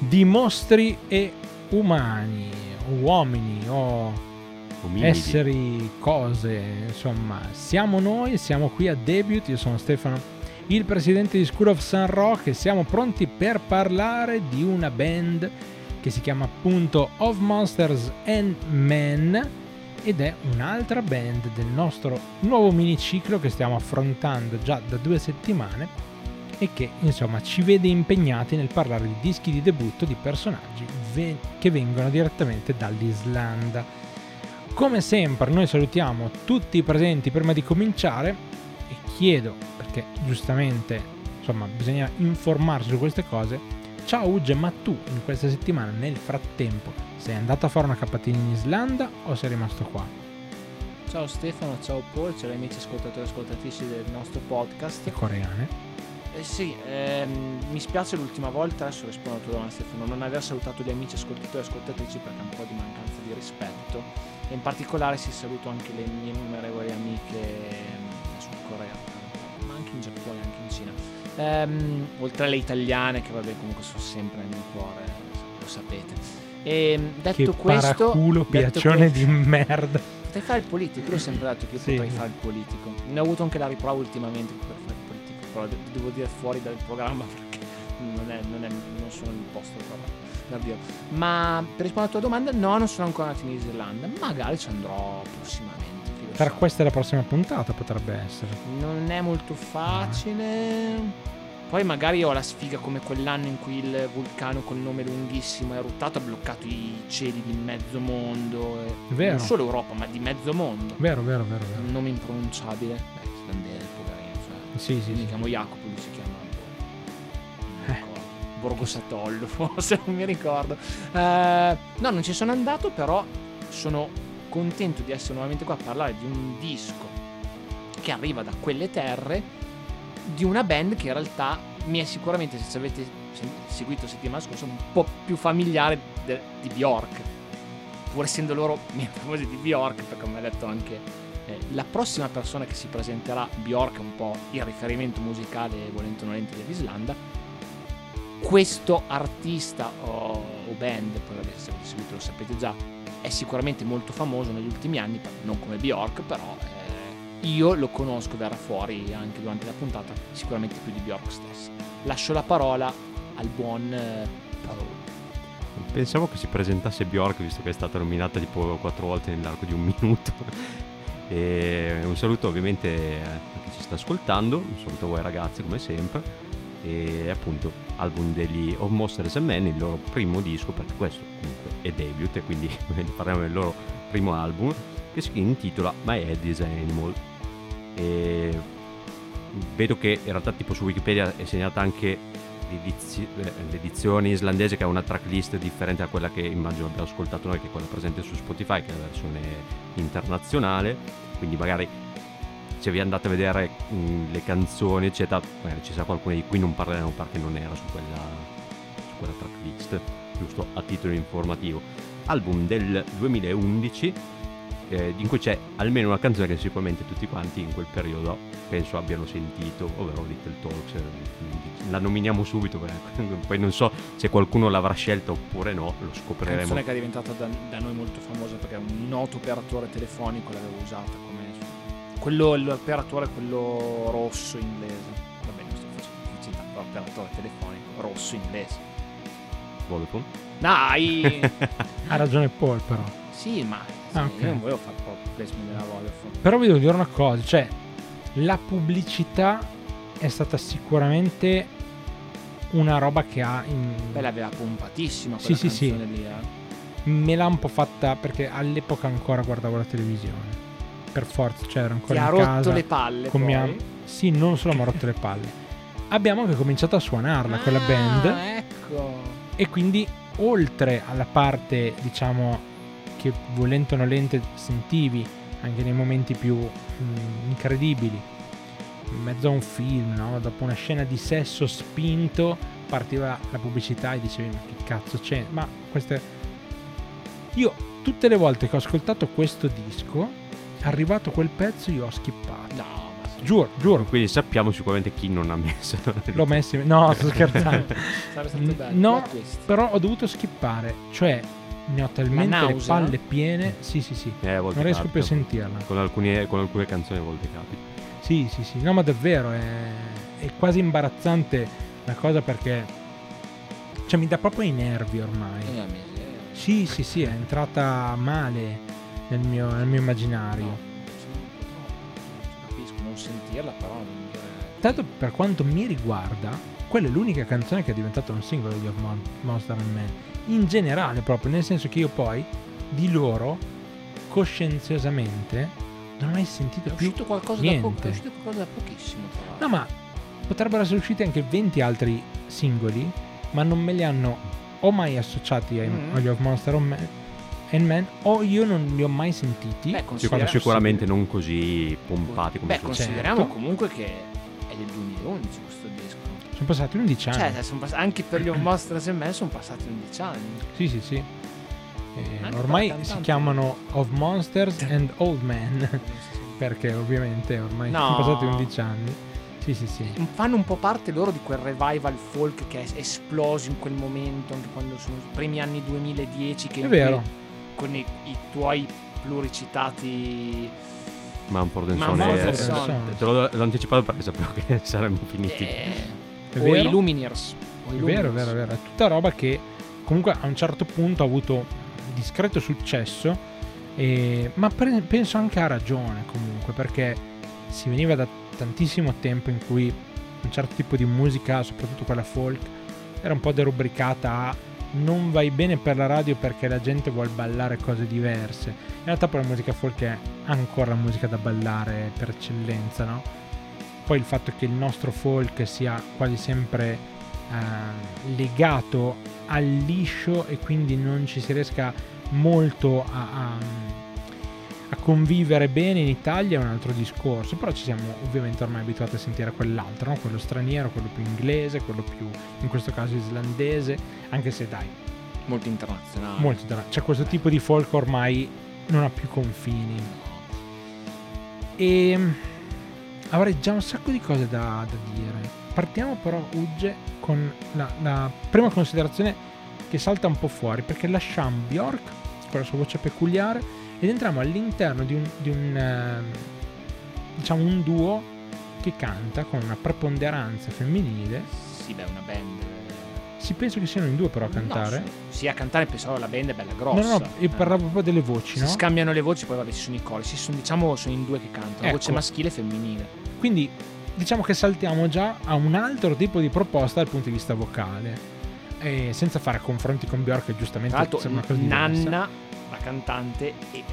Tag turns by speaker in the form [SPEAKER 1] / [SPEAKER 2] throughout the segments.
[SPEAKER 1] di mostri e umani, uomini o
[SPEAKER 2] Ominidi.
[SPEAKER 1] esseri, cose, insomma, siamo noi, siamo qui a Debut, io sono Stefano, il presidente di School of Sun Rock e siamo pronti per parlare di una band che si chiama appunto Of Monsters and Men ed è un'altra band del nostro nuovo miniciclo che stiamo affrontando già da due settimane e che insomma ci vede impegnati nel parlare di dischi di debutto di personaggi ve- che vengono direttamente dall'Islanda. Come sempre noi salutiamo tutti i presenti prima di cominciare e chiedo, perché giustamente insomma bisogna informarsi su queste cose, ciao Uge, ma tu in questa settimana nel frattempo sei andato a fare una capatina in Islanda o sei rimasto qua?
[SPEAKER 3] Ciao Stefano, ciao Paul, ciao amici ascoltatori e ascoltatrici del nostro podcast.
[SPEAKER 1] E coreane?
[SPEAKER 3] Eh sì, ehm, mi spiace l'ultima volta, adesso rispondo alla tua domanda Stefano, non aver salutato gli amici ascoltatori e ascoltatrici perché è un po' di mancanza di rispetto e in particolare si saluto anche le mie innumerevoli amiche ehm, sul Corea, ma anche in Giappone, anche in Cina. Ehm, oltre alle italiane che vabbè comunque sono sempre nel mio cuore, lo sapete. E detto
[SPEAKER 1] che
[SPEAKER 3] questo,
[SPEAKER 1] paraculo, piaccione
[SPEAKER 3] que-
[SPEAKER 1] di merda.
[SPEAKER 3] Potrei fare il politico, l'ho sempre detto che io
[SPEAKER 1] Sì.
[SPEAKER 3] potrei fare il politico. Ne ho avuto anche la riprova ultimamente per fare però de- devo dire fuori dal programma perché non, è, non, è, non sono il posto per, per dirlo. Ma per rispondere alla tua domanda, no, non sono ancora andato in Islanda, magari ci andrò prossimamente.
[SPEAKER 1] Tra
[SPEAKER 3] sa.
[SPEAKER 1] questa e la prossima puntata potrebbe essere.
[SPEAKER 3] Non è molto facile. Poi magari ho la sfiga come quell'anno in cui il vulcano col nome lunghissimo è eruttato, ha bloccato i cieli di mezzo mondo.
[SPEAKER 1] Vero.
[SPEAKER 3] Non solo Europa, ma di mezzo mondo.
[SPEAKER 1] Vero, vero, vero, vero.
[SPEAKER 3] Un nome impronunciabile. Beh,
[SPEAKER 1] Sì, sì,
[SPEAKER 3] mi
[SPEAKER 1] sì.
[SPEAKER 3] chiamo Jacopo, lui si chiama. mi
[SPEAKER 1] Eh.
[SPEAKER 3] Borgo Satollo, forse non mi ricordo. Eh, no, non ci sono andato, però sono contento di essere nuovamente qua a parlare di un disco che arriva da quelle terre di una band che in realtà mi è sicuramente, se ci avete se- seguito settimana scorsa, un po' più familiare de- di Bjork. Pur essendo loro meno famosi di Bjork, perché come ha detto anche eh, la prossima persona che si presenterà, Bjork è un po' il riferimento musicale, volente o nolente, dell'Islanda. Questo artista o, o band, poi vabbè, se avete seguito lo sapete già, è sicuramente molto famoso negli ultimi anni, non come Bjork, però eh, io lo conosco, verrà fuori anche durante la puntata, sicuramente più di Bjork stessa. Lascio la parola al buon eh, Paolo.
[SPEAKER 2] Pensavo che si presentasse Bjork, visto che è stata nominata tipo quattro volte nell'arco di un minuto. E un saluto ovviamente a chi ci sta ascoltando, un saluto a voi ragazzi come sempre. E appunto album degli Of Monsters and Men, il loro primo disco, perché questo comunque è debut e quindi parliamo del loro primo album, che si intitola My Head is an Animal. E vedo che in realtà tipo su Wikipedia è segnata anche eh, l'edizione islandese che ha una tracklist differente da quella che immagino abbiamo ascoltato noi, che è quella presente su Spotify, che è la versione internazionale. Quindi magari se vi andate a vedere mh, le canzoni, eccetera, magari ci sarà qualcuno di cui non parleremo perché non era su quella, su quella tracklist, giusto a titolo informativo. Album del 2011 eh, in cui c'è almeno una canzone che sicuramente tutti quanti in quel periodo penso abbiano sentito, ovvero Little Talks. eh, La nominiamo subito, perché poi non so se qualcuno l'avrà scelta oppure no, lo scopriremo.
[SPEAKER 3] canzone che è diventata da, da noi molto famosa perché un noto operatore telefonico l'aveva usata come quello l'operatore quello rosso inglese vabbè non sto facendo pubblicità però operatore telefonico rosso inglese
[SPEAKER 2] Vodafone.
[SPEAKER 3] dai
[SPEAKER 1] Ha ragione Paul però.
[SPEAKER 3] sì ma
[SPEAKER 1] Ah,
[SPEAKER 3] sì,
[SPEAKER 1] ok.
[SPEAKER 3] io non volevo fare proprio placement della Vodafone
[SPEAKER 1] Però vi devo dire una cosa, cioè la pubblicità è stata sicuramente una roba che ha in...
[SPEAKER 3] beh l'aveva pompatissima
[SPEAKER 1] Sì,
[SPEAKER 3] quella
[SPEAKER 1] sì, sì.
[SPEAKER 3] lì eh.
[SPEAKER 1] me l'ha un po' fatta perché all'epoca ancora guardavo la televisione. Per forza, cioè
[SPEAKER 3] ti
[SPEAKER 1] ancora
[SPEAKER 3] ha
[SPEAKER 1] in
[SPEAKER 3] rotto
[SPEAKER 1] casa
[SPEAKER 3] le palle
[SPEAKER 1] con mia. Sì, non solo mi ha rotto le palle. Abbiamo anche cominciato a suonarla quella
[SPEAKER 3] Ah,
[SPEAKER 1] band
[SPEAKER 3] ecco
[SPEAKER 1] e quindi oltre alla parte, diciamo che volente o nolente sentivi anche nei momenti più mm, incredibili in mezzo a un film, no? dopo una scena di sesso spinto partiva la pubblicità e dicevi ma che cazzo c'è? Ma queste... Io tutte le volte che ho ascoltato questo disco, arrivato quel pezzo io ho skippato.
[SPEAKER 3] no
[SPEAKER 1] Giuro, giuro.
[SPEAKER 2] Quindi sappiamo sicuramente chi non ha messo.
[SPEAKER 1] L'ho messo. No, sto scherzando. No. Però ho dovuto skippare. Cioè, ne ho talmente le palle piene. Sì, sì, sì.
[SPEAKER 2] Eh,
[SPEAKER 1] Non riesco più a sentirla.
[SPEAKER 2] Con alcune, con alcune canzoni a volte capita.
[SPEAKER 1] Sì, sì, sì. No, ma davvero è, è quasi imbarazzante la cosa perché. Cioè, mi dà proprio i nervi ormai.
[SPEAKER 3] Eh, miseria.
[SPEAKER 1] Sì, sì, sì, è entrata male nel mio, nel mio immaginario.
[SPEAKER 3] No, sono un po' troppo. Cioè, Capisco, non sentirla, però non.
[SPEAKER 1] Tanto per quanto mi riguarda, quella è l'unica canzone che è diventata un singolo di Of Mon- Monster and Man. In generale, proprio, nel senso che io poi di loro, coscienziosamente, non ho mai sentito
[SPEAKER 3] È
[SPEAKER 1] più.
[SPEAKER 3] uscito qualcosa da poco.
[SPEAKER 1] niente.
[SPEAKER 3] È uscito qualcosa da pochissimo.
[SPEAKER 1] No, ma potrebbero essere usciti anche 20 altri singoli, ma non me li hanno o mai associati ai,
[SPEAKER 3] Mm.
[SPEAKER 1] agli Of Monster and Man, and Man, o io non li ho mai sentiti.
[SPEAKER 3] Beh,
[SPEAKER 2] quando sicuramente non così pompati come
[SPEAKER 3] Beh, consideriamo
[SPEAKER 1] Certo.
[SPEAKER 3] comunque che è del 2011 questo disco.
[SPEAKER 1] Sono passati 11 anni.
[SPEAKER 3] Cioè, sono pass- anche per gli Of Monsters and Men sono passati 11 anni.
[SPEAKER 1] Sì, sì, sì. Eh, ormai si chiamano Of Monsters and Old Man, perché ovviamente ormai
[SPEAKER 3] No.
[SPEAKER 1] sono passati 11 anni. Sì, sì, sì.
[SPEAKER 3] Fanno un po' parte loro di quel revival folk che è esploso in quel momento, anche quando sono i primi anni 2010. Che
[SPEAKER 1] È vero.
[SPEAKER 3] Con i, i tuoi pluricitati.
[SPEAKER 2] Ma un po'
[SPEAKER 3] Ma
[SPEAKER 2] Sony.
[SPEAKER 3] Mumford
[SPEAKER 2] eh, te l'ho, l'ho anticipato perché sapevo che saremmo finiti.
[SPEAKER 3] Eh,
[SPEAKER 1] È
[SPEAKER 3] o
[SPEAKER 1] vero?
[SPEAKER 3] i Lumineers. o i
[SPEAKER 1] vero,
[SPEAKER 3] Lumineers.
[SPEAKER 1] vero, è vero. È tutta roba che comunque a un certo punto ha avuto discreto successo, e- ma pre- penso anche ha ragione comunque, perché si veniva da tantissimo tempo in cui un certo tipo di musica, soprattutto quella folk, era un po' derubricata a non vai bene per la radio perché la gente vuole ballare cose diverse. In realtà poi la musica folk è ancora musica da ballare per eccellenza, no? Poi il fatto che il nostro folk sia quasi sempre eh, legato al liscio e quindi non ci si riesca molto a, a- a convivere bene in Italia è un altro discorso, però ci siamo ovviamente ormai abituati a sentire quell'altro, no? quello straniero, quello più inglese, quello più in questo caso islandese, anche se dai,
[SPEAKER 3] Molto internazionale.
[SPEAKER 1] molto da- c'è questo tipo di folk ormai non ha più confini. E mm, avrei già un sacco di cose da, da dire. Partiamo però, Ugge, con la, la prima considerazione che salta un po' fuori, perché lasciamo Bjork con la sua voce peculiare ed entriamo all'interno di un, di un ehm, diciamo un duo che canta con una preponderanza femminile.
[SPEAKER 3] Sì, beh, una band.
[SPEAKER 1] Si pensa che siano in due però a cantare.
[SPEAKER 3] No, sì, sì, a cantare pensavo la band è bella grossa.
[SPEAKER 1] No, no, no, io parlavo proprio delle voci,
[SPEAKER 3] Si
[SPEAKER 1] no?
[SPEAKER 3] scambiano le voci, poi vabbè, ci sono i cori. Sì, sono, diciamo, sono in due che cantano,
[SPEAKER 1] Ecco.
[SPEAKER 3] voce maschile e femminile.
[SPEAKER 1] Quindi diciamo che saltiamo già a un altro tipo di proposta dal punto di vista vocale. E senza fare confronti con Bjork, che giustamente
[SPEAKER 3] Tra l'altro,
[SPEAKER 1] sembra una cosa diversa.
[SPEAKER 3] Nanna, la cantante, e,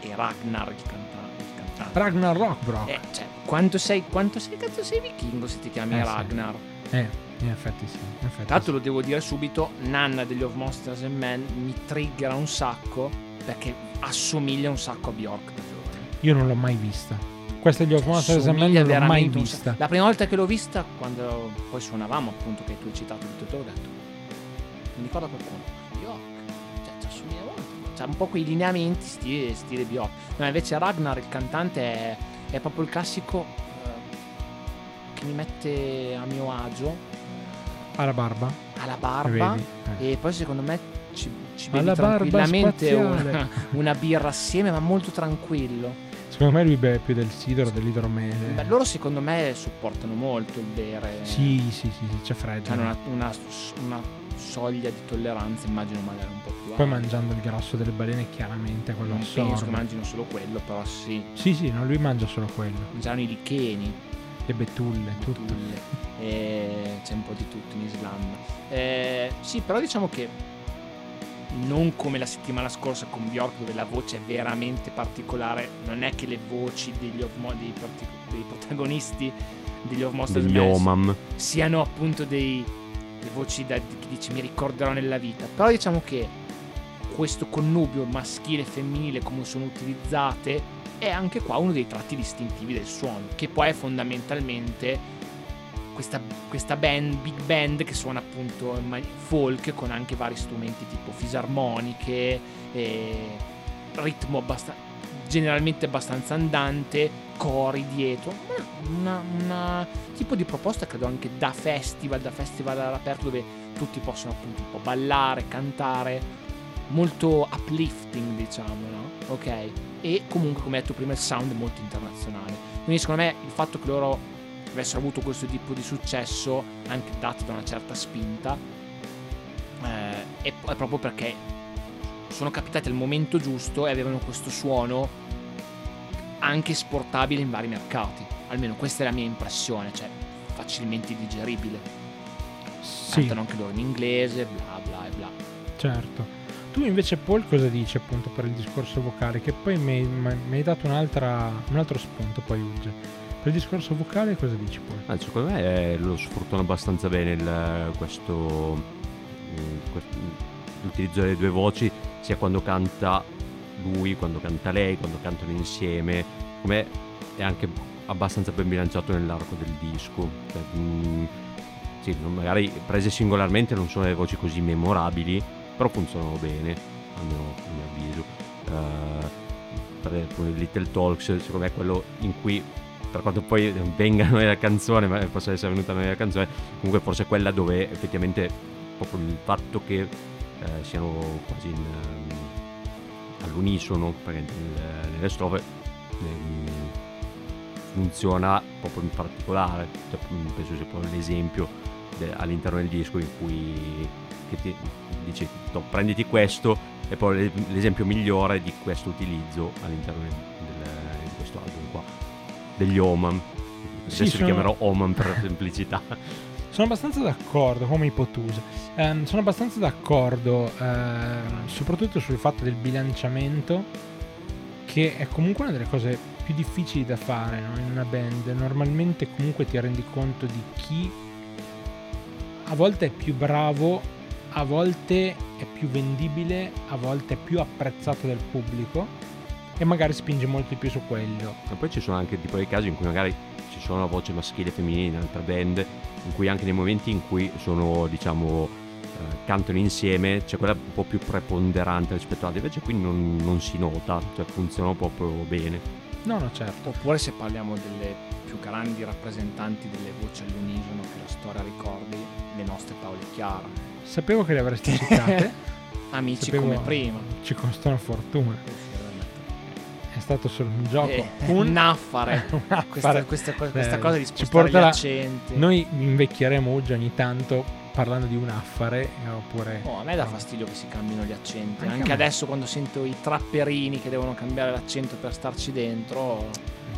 [SPEAKER 3] e Ragnar, il cantante. Il cantante.
[SPEAKER 1] Ragnar Rockbrock.
[SPEAKER 3] Eh, cioè, quanto sei, quanto sei, cazzo sei vichingo se ti chiami
[SPEAKER 1] Eh, sì.
[SPEAKER 3] Ragnar?
[SPEAKER 1] Eh, in effetti sì. In effetti
[SPEAKER 3] Tra l'altro
[SPEAKER 1] sì.
[SPEAKER 3] lo devo dire subito, Nanna degli Of Monsters and Men mi triggera un sacco perché assomiglia un sacco a Bjork.
[SPEAKER 1] Io non l'ho mai vista. Questa di Of Monsters and Men non l'ho mai vista.
[SPEAKER 3] La prima volta che l'ho vista, quando poi suonavamo appunto, che tu hai citato il tuo ho detto, mi ricorda qualcuno, Bjork, cioè ci assomiglia molto, c'ha un po' quei lineamenti stile, stile Bjork. No, invece Ragnar, il cantante, è, è proprio il classico eh, che mi mette a mio agio,
[SPEAKER 1] Alla barba.
[SPEAKER 3] alla barba.
[SPEAKER 1] Eh.
[SPEAKER 3] E poi secondo me ci, ci bevi
[SPEAKER 1] Alla
[SPEAKER 3] tranquillamente una, una birra assieme, ma molto tranquillo.
[SPEAKER 1] Secondo me lui beve più del sidro, dell'idromele.
[SPEAKER 3] Beh, loro secondo me supportano molto il bere.
[SPEAKER 1] Sì, sì, sì, sì, c'è freddo.
[SPEAKER 3] Hanno una, una- una soglia di tolleranza, immagino magari un po' più
[SPEAKER 1] Poi mangiando il grasso delle balene, chiaramente quello
[SPEAKER 3] Non penso che
[SPEAKER 1] assorbe.
[SPEAKER 3] mangino solo quello, però sì.
[SPEAKER 1] Sì, sì, no, lui mangia solo quello.
[SPEAKER 3] Mangiano i licheni,
[SPEAKER 1] Le betulle, tutto.
[SPEAKER 3] tulle. E c'è un po' di tutto in Islanda. Eh, sì, però diciamo che non come la settimana scorsa con Bjork dove la voce è veramente particolare, non è che le voci degli, of Mo- dei, dei protagonisti degli Of Monsters
[SPEAKER 2] Degli Omam.
[SPEAKER 3] siano appunto dei, delle voci da, che dici mi ricorderò nella vita. Però diciamo che questo connubio maschile e femminile come sono utilizzate è anche qua uno dei tratti distintivi del suono, che poi è fondamentalmente questa, questa band, big band che suona appunto folk con anche vari strumenti tipo fisarmoniche, ritmo abbastanza generalmente abbastanza andante, cori dietro, una tipo di proposta credo anche da festival, da festival all'aperto dove tutti possono appunto un po' ballare, cantare, molto uplifting diciamo, no? Ok? E comunque come detto prima il sound è molto internazionale. Quindi secondo me il fatto che loro avessero avuto questo tipo di successo, anche dato da una certa spinta, eh, è, è proprio perché sono capitati al momento giusto e avevano questo suono anche esportabile in vari mercati. Almeno questa è la mia impressione, cioè facilmente digeribile.
[SPEAKER 1] Sì,
[SPEAKER 3] Cantano anche loro in inglese, bla bla bla.
[SPEAKER 1] certo. Tu invece Paul cosa dici appunto per il discorso vocale? Che poi mi, hai dato un altro spunto poi Ugge. Per il discorso vocale cosa dici Paul?
[SPEAKER 2] Ah, secondo me eh, lo sfruttano abbastanza bene il- questo, mm, que- l'utilizzo delle due voci, sia quando canta lui, quando canta lei, quando cantano insieme. Come è anche abbastanza ben bilanciato nell'arco del disco. Cioè, mm, sì, magari prese singolarmente non sono le voci così memorabili, però funzionano bene, almeno a mio avviso. Eh, per esempio, Little Talks, secondo me è quello in cui per quanto poi venga nella canzone, ma possa essere venuta nella canzone, comunque forse è quella dove effettivamente proprio il fatto che eh, siano quasi in, ehm, all'unisono nel- nelle strofe ehm, funziona proprio in particolare. Cioè, penso sia proprio l'esempio de- all'interno del disco in cui che ti dici "No, prenditi questo e poi l'e- l'esempio migliore di questo utilizzo all'interno del- di questo album qua degli Oman
[SPEAKER 1] Sì,
[SPEAKER 2] adesso
[SPEAKER 1] sono-
[SPEAKER 2] li chiamerò Oman per semplicità
[SPEAKER 1] Sono abbastanza d'accordo, come ipotusa. Ehm, sono abbastanza d'accordo, ehm, soprattutto sul fatto del bilanciamento, che è comunque una delle cose più difficili da fare no? in una band. Normalmente comunque ti rendi conto di chi a volte è più bravo, a volte è più vendibile, a volte è più apprezzato dal pubblico e magari spinge molto di più su quello.
[SPEAKER 2] e poi ci sono anche tipo dei casi in cui magari ci sono voce maschile e femminile in altre band in cui anche nei momenti in cui sono diciamo eh, cantano insieme c'è quella un po' più preponderante rispetto ad altre invece qui non, non si nota cioè funzionano proprio bene
[SPEAKER 1] No, no, certo.
[SPEAKER 3] Oppure se parliamo delle più grandi rappresentanti delle voci all'unisono che la storia ricordi, le nostre Paola e Chiara.
[SPEAKER 1] Sapevo che le avresti citate.
[SPEAKER 3] Amici
[SPEAKER 1] Sapevo-
[SPEAKER 3] come prima.
[SPEAKER 1] Ci costa una fortuna. È stato solo un gioco.
[SPEAKER 3] Eh,
[SPEAKER 1] un un affare.
[SPEAKER 3] Questa, questa co- questa
[SPEAKER 1] Eh,
[SPEAKER 3] cosa di spostare gli
[SPEAKER 1] porterà-
[SPEAKER 3] accenti.
[SPEAKER 1] Noi invecchieremo oggi ogni tanto parlando di un affare oppure...
[SPEAKER 3] Oh, a me dà fastidio che si cambino gli accenti.
[SPEAKER 1] Anche
[SPEAKER 3] Anche, adesso quando sento i trapperini che devono cambiare l'accento per starci dentro,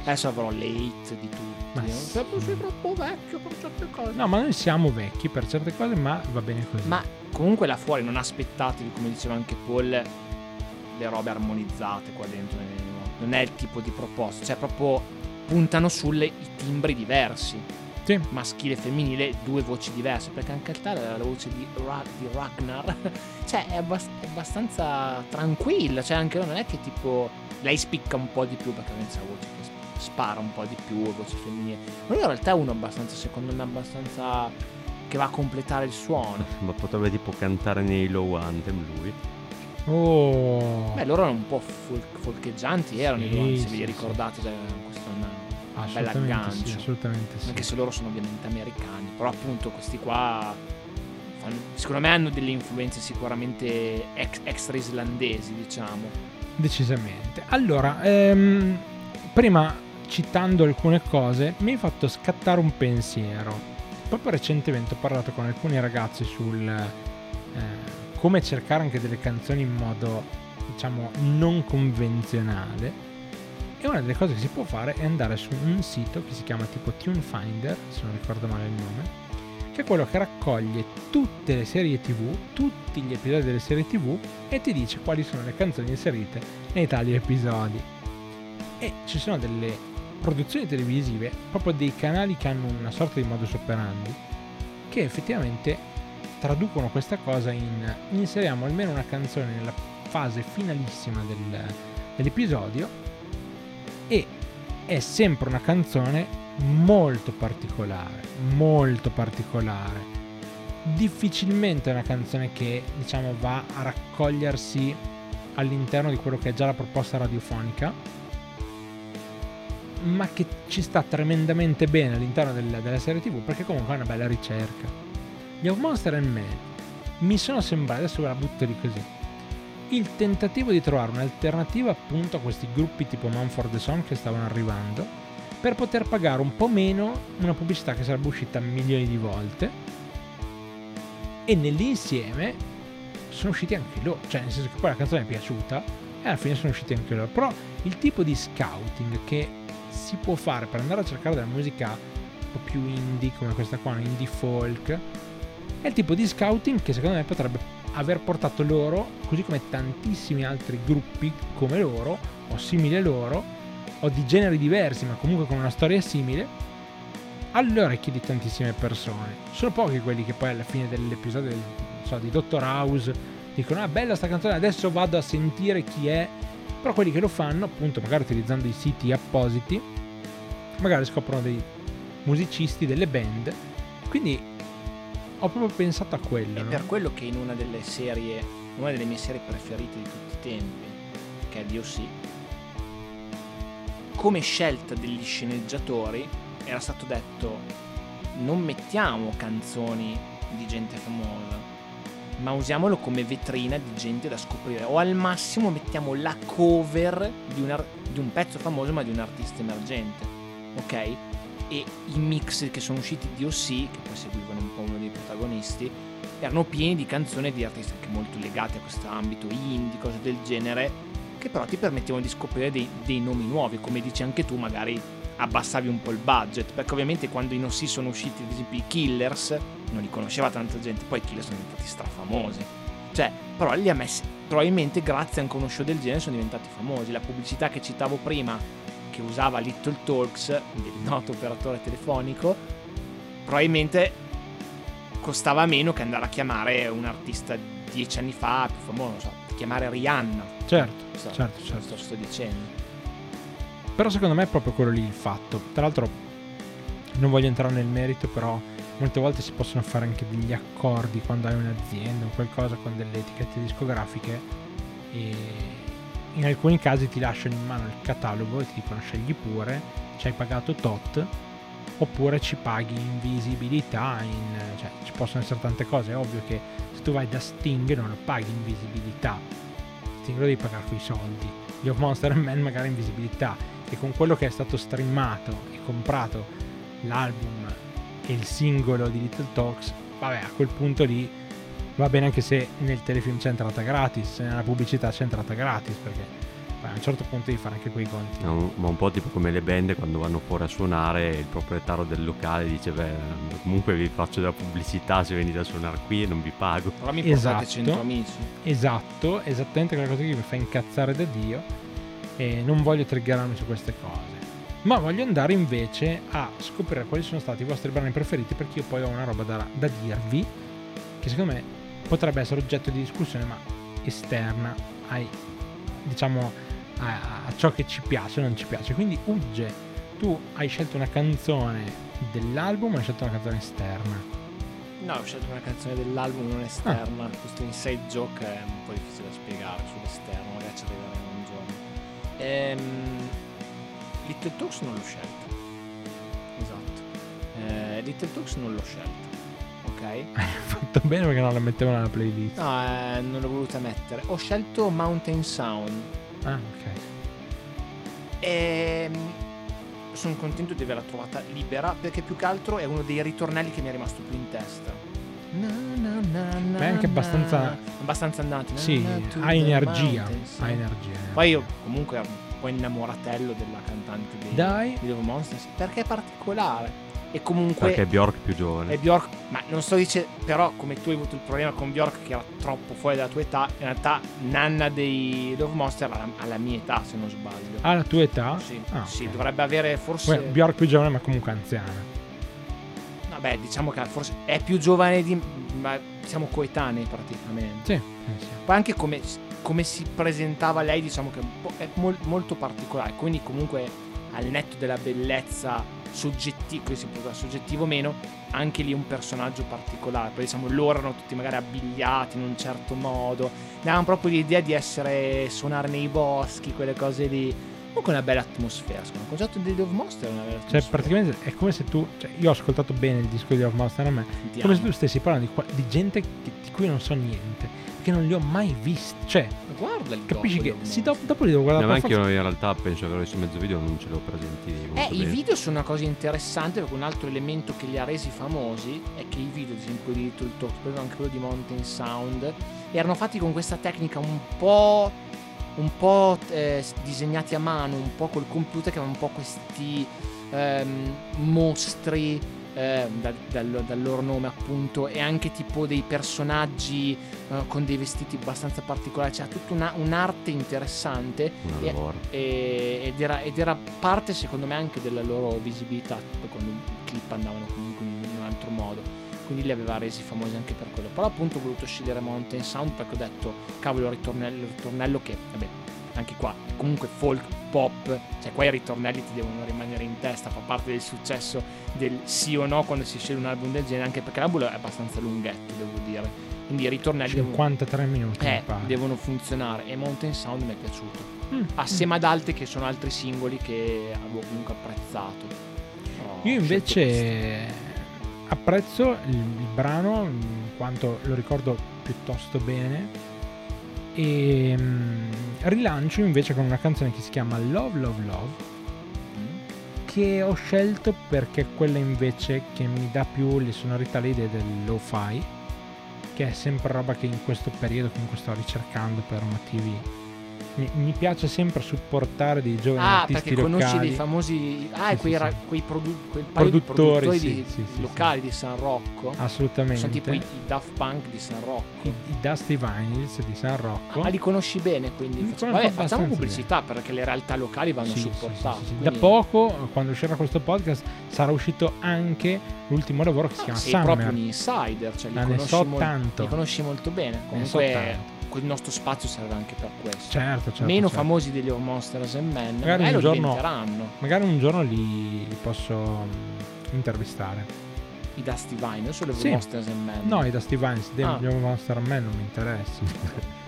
[SPEAKER 3] adesso avrò le hit di tutti.
[SPEAKER 1] Ma sì.
[SPEAKER 3] Sei troppo vecchio per certe cose.
[SPEAKER 1] No, ma noi siamo vecchi per certe cose, ma va bene così.
[SPEAKER 3] Ma comunque là fuori non aspettatevi, come diceva anche Paul, le robe armonizzate qua dentro. eh, Non è il tipo di proposta, cioè proprio puntano sulle i timbri diversi.
[SPEAKER 1] Sì.
[SPEAKER 3] Maschile e femminile, due voci diverse. Perché anche in realtà la, la voce di, Ra- di Ragnar, cioè è, abbast- è abbastanza tranquilla. Cioè anche non è che tipo lei spicca un po' di più perché pensa la voce che sp- spara un po' di più, voce femminile. Ma lui in realtà è uno abbastanza, secondo me, abbastanza che va a completare il suono.
[SPEAKER 2] ma potrebbe tipo cantare nei low anthem lui
[SPEAKER 1] Oh,
[SPEAKER 3] Beh, loro erano un po' folk- folcheggianti, erano
[SPEAKER 1] Sì,
[SPEAKER 3] i Luan, se
[SPEAKER 1] sì,
[SPEAKER 3] vi
[SPEAKER 1] sì.
[SPEAKER 3] ricordate, cioè, questo è una bella
[SPEAKER 1] assolutamente sì,
[SPEAKER 3] aggancio.
[SPEAKER 1] assolutamente sì.
[SPEAKER 3] Anche se loro sono ovviamente americani, però appunto questi qua fanno- secondo me hanno delle influenze sicuramente ex- extra islandesi, diciamo.
[SPEAKER 1] Decisamente. Allora, ehm, prima citando alcune cose, mi hai fatto scattare un pensiero. Proprio recentemente ho parlato con alcuni ragazzi sul eh, come cercare anche delle canzoni in modo, diciamo, non convenzionale. E una delle cose che si può fare è andare su un sito che si chiama tipo Tune Finder, se non ricordo male il nome, che è quello che raccoglie tutte le serie tv, tutti gli episodi delle serie tv e ti dice quali sono le canzoni inserite nei tali episodi. E ci sono delle produzioni televisive, proprio dei canali che hanno una sorta di modus operandi, che effettivamente traducono questa cosa in inseriamo almeno una canzone nella fase finalissima del- dell'episodio e è sempre una canzone molto particolare, molto particolare. Difficilmente è una canzone che diciamo va a raccogliersi all'interno di quello che è già la proposta radiofonica, ma che ci sta tremendamente bene all'interno del- della serie TV perché comunque è una bella ricerca. Gli of Monster and Men mi sono sembrati, adesso ve la butto lì così, il tentativo di trovare un'alternativa appunto a questi gruppi tipo Manford Song che stavano arrivando per poter pagare un po' meno una pubblicità che sarebbe uscita milioni di volte. E nell'insieme sono usciti anche loro, cioè nel senso che poi la canzone è piaciuta e alla fine sono usciti anche loro, però il tipo di scouting che si può fare per andare a cercare della musica un po' più indie come questa qua, indie folk, è il tipo di scouting che secondo me potrebbe aver portato loro, così come tantissimi altri gruppi come loro, o simili a loro, o di generi diversi, ma comunque con una storia simile, alle orecchie di tantissime persone. Sono pochi quelli che poi alla fine dell'episodio del, so, di Dottor House dicono: Ah, bella sta canzone, adesso vado a sentire chi è. Però quelli che lo fanno, appunto, magari utilizzando i siti appositi, magari scoprono dei musicisti, delle band. Quindi ho proprio pensato a quello.
[SPEAKER 3] È
[SPEAKER 1] no?
[SPEAKER 3] per quello che in una delle serie, una delle mie serie preferite di tutti i tempi, che è DOC, come scelta degli sceneggiatori era stato detto non mettiamo canzoni di gente famosa, ma usiamolo come vetrina di gente da scoprire o al massimo mettiamo la cover di un, ar- di un pezzo famoso ma di un artista emergente, ok? E i mix che sono usciti di OC, che poi seguivano un po' uno dei protagonisti, erano pieni di canzoni di artisti anche molto legati a questo ambito, indie, cose del genere, che però ti permettevano di scoprire dei, dei nomi nuovi, come dici anche tu, magari abbassavi un po' il budget, perché ovviamente quando in OC sono usciti ad esempio i Killers, non li conosceva tanta gente, poi i Killers sono diventati strafamosi. Cioè, però li ha messi, probabilmente grazie anche a uno show del genere sono diventati famosi. La pubblicità che citavo prima, che usava Little Talks, il noto operatore telefonico, probabilmente costava meno che andare a chiamare un artista dieci anni fa, più famoso, non so, chiamare Rihanna.
[SPEAKER 1] Certo,
[SPEAKER 3] Sto-
[SPEAKER 1] certo, certo.
[SPEAKER 3] Sto, sto dicendo.
[SPEAKER 1] Però secondo me è proprio quello lì il fatto. Tra l'altro non voglio entrare nel merito, però molte volte si possono fare anche degli accordi quando hai un'azienda o qualcosa con delle etichette discografiche e in alcuni casi ti lasciano in mano il catalogo e ti dicono scegli pure, ci hai pagato tot oppure ci paghi in visibilità, in, cioè ci possono essere tante cose, è ovvio che se tu vai da Sting non lo paghi in visibilità, Sting lo devi pagare con i soldi, gli of Monster Men magari in visibilità. E con quello che è stato streamato e comprato l'album e il singolo di Little Talks, vabbè a quel punto lì va bene anche se nel telefilm c'è entrata gratis, nella pubblicità c'è entrata gratis perché a un certo punto devi fare anche quei conti.
[SPEAKER 2] Un- ma un po' tipo come le band quando vanno fuori a suonare il proprietario del locale dice beh comunque vi faccio della pubblicità se venite a suonare qui e non vi pago
[SPEAKER 3] Però mi portate
[SPEAKER 1] Esatto.
[SPEAKER 3] 100 amici.
[SPEAKER 1] Esatto, esattamente quella cosa che mi fa incazzare da Dio e non voglio triggerarmi su queste cose. Ma voglio andare invece a scoprire quali sono stati i vostri brani preferiti perché io poi ho una roba da, da dirvi che secondo me potrebbe essere oggetto di discussione ma esterna ai, diciamo, a, a ciò che ci piace o non ci piace. Quindi Ugge, tu hai scelto una canzone dell'album o hai scelto una canzone esterna?
[SPEAKER 3] No, ho scelto una canzone dell'album non esterna. Questo inside joke è un po' difficile da spiegare sull'esterno, magari ci arriveremo un giorno. Ehm, Little Talks non l'ho scelta. Esatto. Eh, Little Talks non l'ho scelta. Ok?
[SPEAKER 1] Fatto bene perché non la mettevo nella playlist.
[SPEAKER 3] No, eh, non l'ho voluta mettere. Ho scelto Mountain Sound.
[SPEAKER 1] Ah, ok.
[SPEAKER 3] E sono contento di averla trovata libera perché più che altro è uno dei ritornelli che mi è rimasto più in testa. Na, na, na, na,
[SPEAKER 1] Beh, è anche abbastanza-
[SPEAKER 3] abbastanza andati.
[SPEAKER 1] Sì, ha energia. Ha energia.
[SPEAKER 3] Poi io comunque ero un po' innamoratello della cantante dei,
[SPEAKER 1] Dai.
[SPEAKER 3] di Love Monsters perché è particolare. E comunque
[SPEAKER 2] perché è Bjork più giovane
[SPEAKER 3] è Bjork, ma non sto dicendo, però come tu hai avuto il problema con Bjork che era troppo fuori dalla tua età, in realtà Nanna dei Love Monster alla, alla mia età se non sbaglio.
[SPEAKER 1] Ha la tua età?
[SPEAKER 3] Sì,
[SPEAKER 1] Ah,
[SPEAKER 3] sì,
[SPEAKER 1] ok.
[SPEAKER 3] dovrebbe avere forse...
[SPEAKER 1] Beh, Bjork più giovane ma comunque anziana.
[SPEAKER 3] Vabbè, diciamo che forse è più giovane di... ma siamo coetanei praticamente.
[SPEAKER 1] Sì, sì.
[SPEAKER 3] Poi anche come, come si presentava lei, diciamo che è, molto particolare. Quindi comunque al netto della bellezza soggettivo, si può dire soggettivo o meno, anche lì un personaggio particolare. Poi diciamo loro erano tutti magari abbigliati in un certo modo. Davano proprio l'idea di essere suonare nei boschi, quelle cose lì. Comunque una bella atmosfera, secondo me. Il concetto di Love Monster è una bella atmosfera.
[SPEAKER 1] Cioè, praticamente è come se tu. Cioè, io ho ascoltato bene il disco di Love Monster a me. Come se tu stessi parlando di, di gente di cui non so niente. Che non li ho mai visti. Cioè,
[SPEAKER 3] Guarda il
[SPEAKER 1] capisci che. Sì, dopo, dopo li devo guardare
[SPEAKER 2] No, ma anche io in realtà penso visto in mezzo video, non ce l'ho presenti
[SPEAKER 3] Eh,
[SPEAKER 2] molto
[SPEAKER 3] i
[SPEAKER 2] bene.
[SPEAKER 3] video sono una cosa interessante perché un altro elemento che li ha resi famosi è che i video, ad esempio di Little Talks, poi anche quello di Mountain Sound, erano fatti con questa tecnica un po', un po' eh, disegnati a mano, un po' col computer che avevano un po' questi ehm, mostri eh, da- dal, dal loro nome appunto e anche tipo dei personaggi eh, con dei vestiti abbastanza particolari, c'era tutta una- un'arte interessante e- e- ed, era, ed era parte secondo me anche della loro visibilità quando i clip andavano comunque in un altro modo. Quindi li aveva resi famosi anche per quello. Però appunto ho voluto scegliere Mountain Sound perché ho detto cavolo il ritornello, il ritornello che vabbè anche qua comunque folk pop cioè qua i ritornelli ti devono rimanere in testa fa parte del successo del sì o no quando si sceglie un album del genere anche perché l'album è abbastanza lunghetto devo dire quindi i ritornelli devono,
[SPEAKER 1] 53 minuti. mi
[SPEAKER 3] eh, devono funzionare e Mountain Sound mi è piaciuto
[SPEAKER 1] Mm.
[SPEAKER 3] assieme ad altri che sono altri singoli che avevo comunque apprezzato. Ho
[SPEAKER 1] Io invece apprezzo il, il brano in quanto lo ricordo piuttosto bene e mm, rilancio invece con una canzone che si chiama Love Love Love che ho scelto perché è quella invece che mi dà più le sonorità, le idee del lo-fi che è sempre roba che in questo periodo comunque sto ricercando per motivi mi, mi piace sempre supportare dei giovani
[SPEAKER 3] Ah,
[SPEAKER 1] artisti
[SPEAKER 3] perché conosci
[SPEAKER 1] locali
[SPEAKER 3] dei famosi. Ah,
[SPEAKER 1] Sì,
[SPEAKER 3] quei,
[SPEAKER 1] sì,
[SPEAKER 3] ra- quei produ-
[SPEAKER 1] Produttori,
[SPEAKER 3] produttori di- locali di San Rocco.
[SPEAKER 1] assolutamente
[SPEAKER 3] Sono tipo i, i Daft Punk di San Rocco.
[SPEAKER 1] i, i Dusty Vinyls di San Rocco
[SPEAKER 3] Ah, li conosci bene, quindi
[SPEAKER 1] conosco
[SPEAKER 3] vabbè, facciamo pubblicità perché le realtà locali vanno supportate. quindi-
[SPEAKER 1] Da poco, quando uscirà questo podcast, sarà uscito anche l'ultimo lavoro che si
[SPEAKER 3] Ah,
[SPEAKER 1] chiama
[SPEAKER 3] sei
[SPEAKER 1] Summer.
[SPEAKER 3] proprio un insider, cioè li, conosci
[SPEAKER 1] so
[SPEAKER 3] mol-
[SPEAKER 1] tanto.
[SPEAKER 3] li conosci molto bene. Comunque. Quel nostro spazio serve anche per questo.
[SPEAKER 1] Certo, certo.
[SPEAKER 3] Meno
[SPEAKER 1] certo.
[SPEAKER 3] famosi degli Our Monsters and Men,
[SPEAKER 1] Magari
[SPEAKER 3] magari
[SPEAKER 1] un
[SPEAKER 3] lo
[SPEAKER 1] giorno-. Magari un giorno li, li posso mm, intervistare.
[SPEAKER 3] I Dusty Vine, o solo
[SPEAKER 1] Sì.
[SPEAKER 3] Monsters and Men.
[SPEAKER 1] No, i Dusty Vinyls,
[SPEAKER 3] Ah.
[SPEAKER 1] degli Monster Man non mi interessa.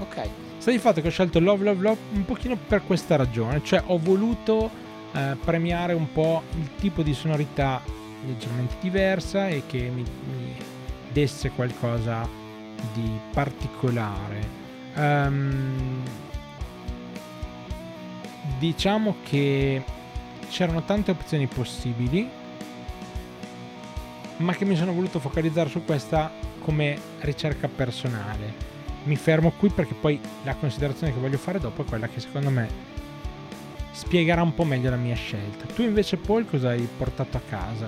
[SPEAKER 3] Ok.
[SPEAKER 1] Sta di fatto che ho scelto Love Love Love un pochino per questa ragione, cioè ho voluto eh, premiare un po' il tipo di sonorità leggermente diversa e che mi, mi desse qualcosa di particolare. Ehm, diciamo che c'erano tante opzioni possibili, ma che mi sono voluto focalizzare su questa come ricerca personale mi fermo qui perché poi la considerazione che voglio fare dopo è quella che secondo me spiegherà un po' meglio la mia scelta. Tu invece Paul cosa hai portato a casa?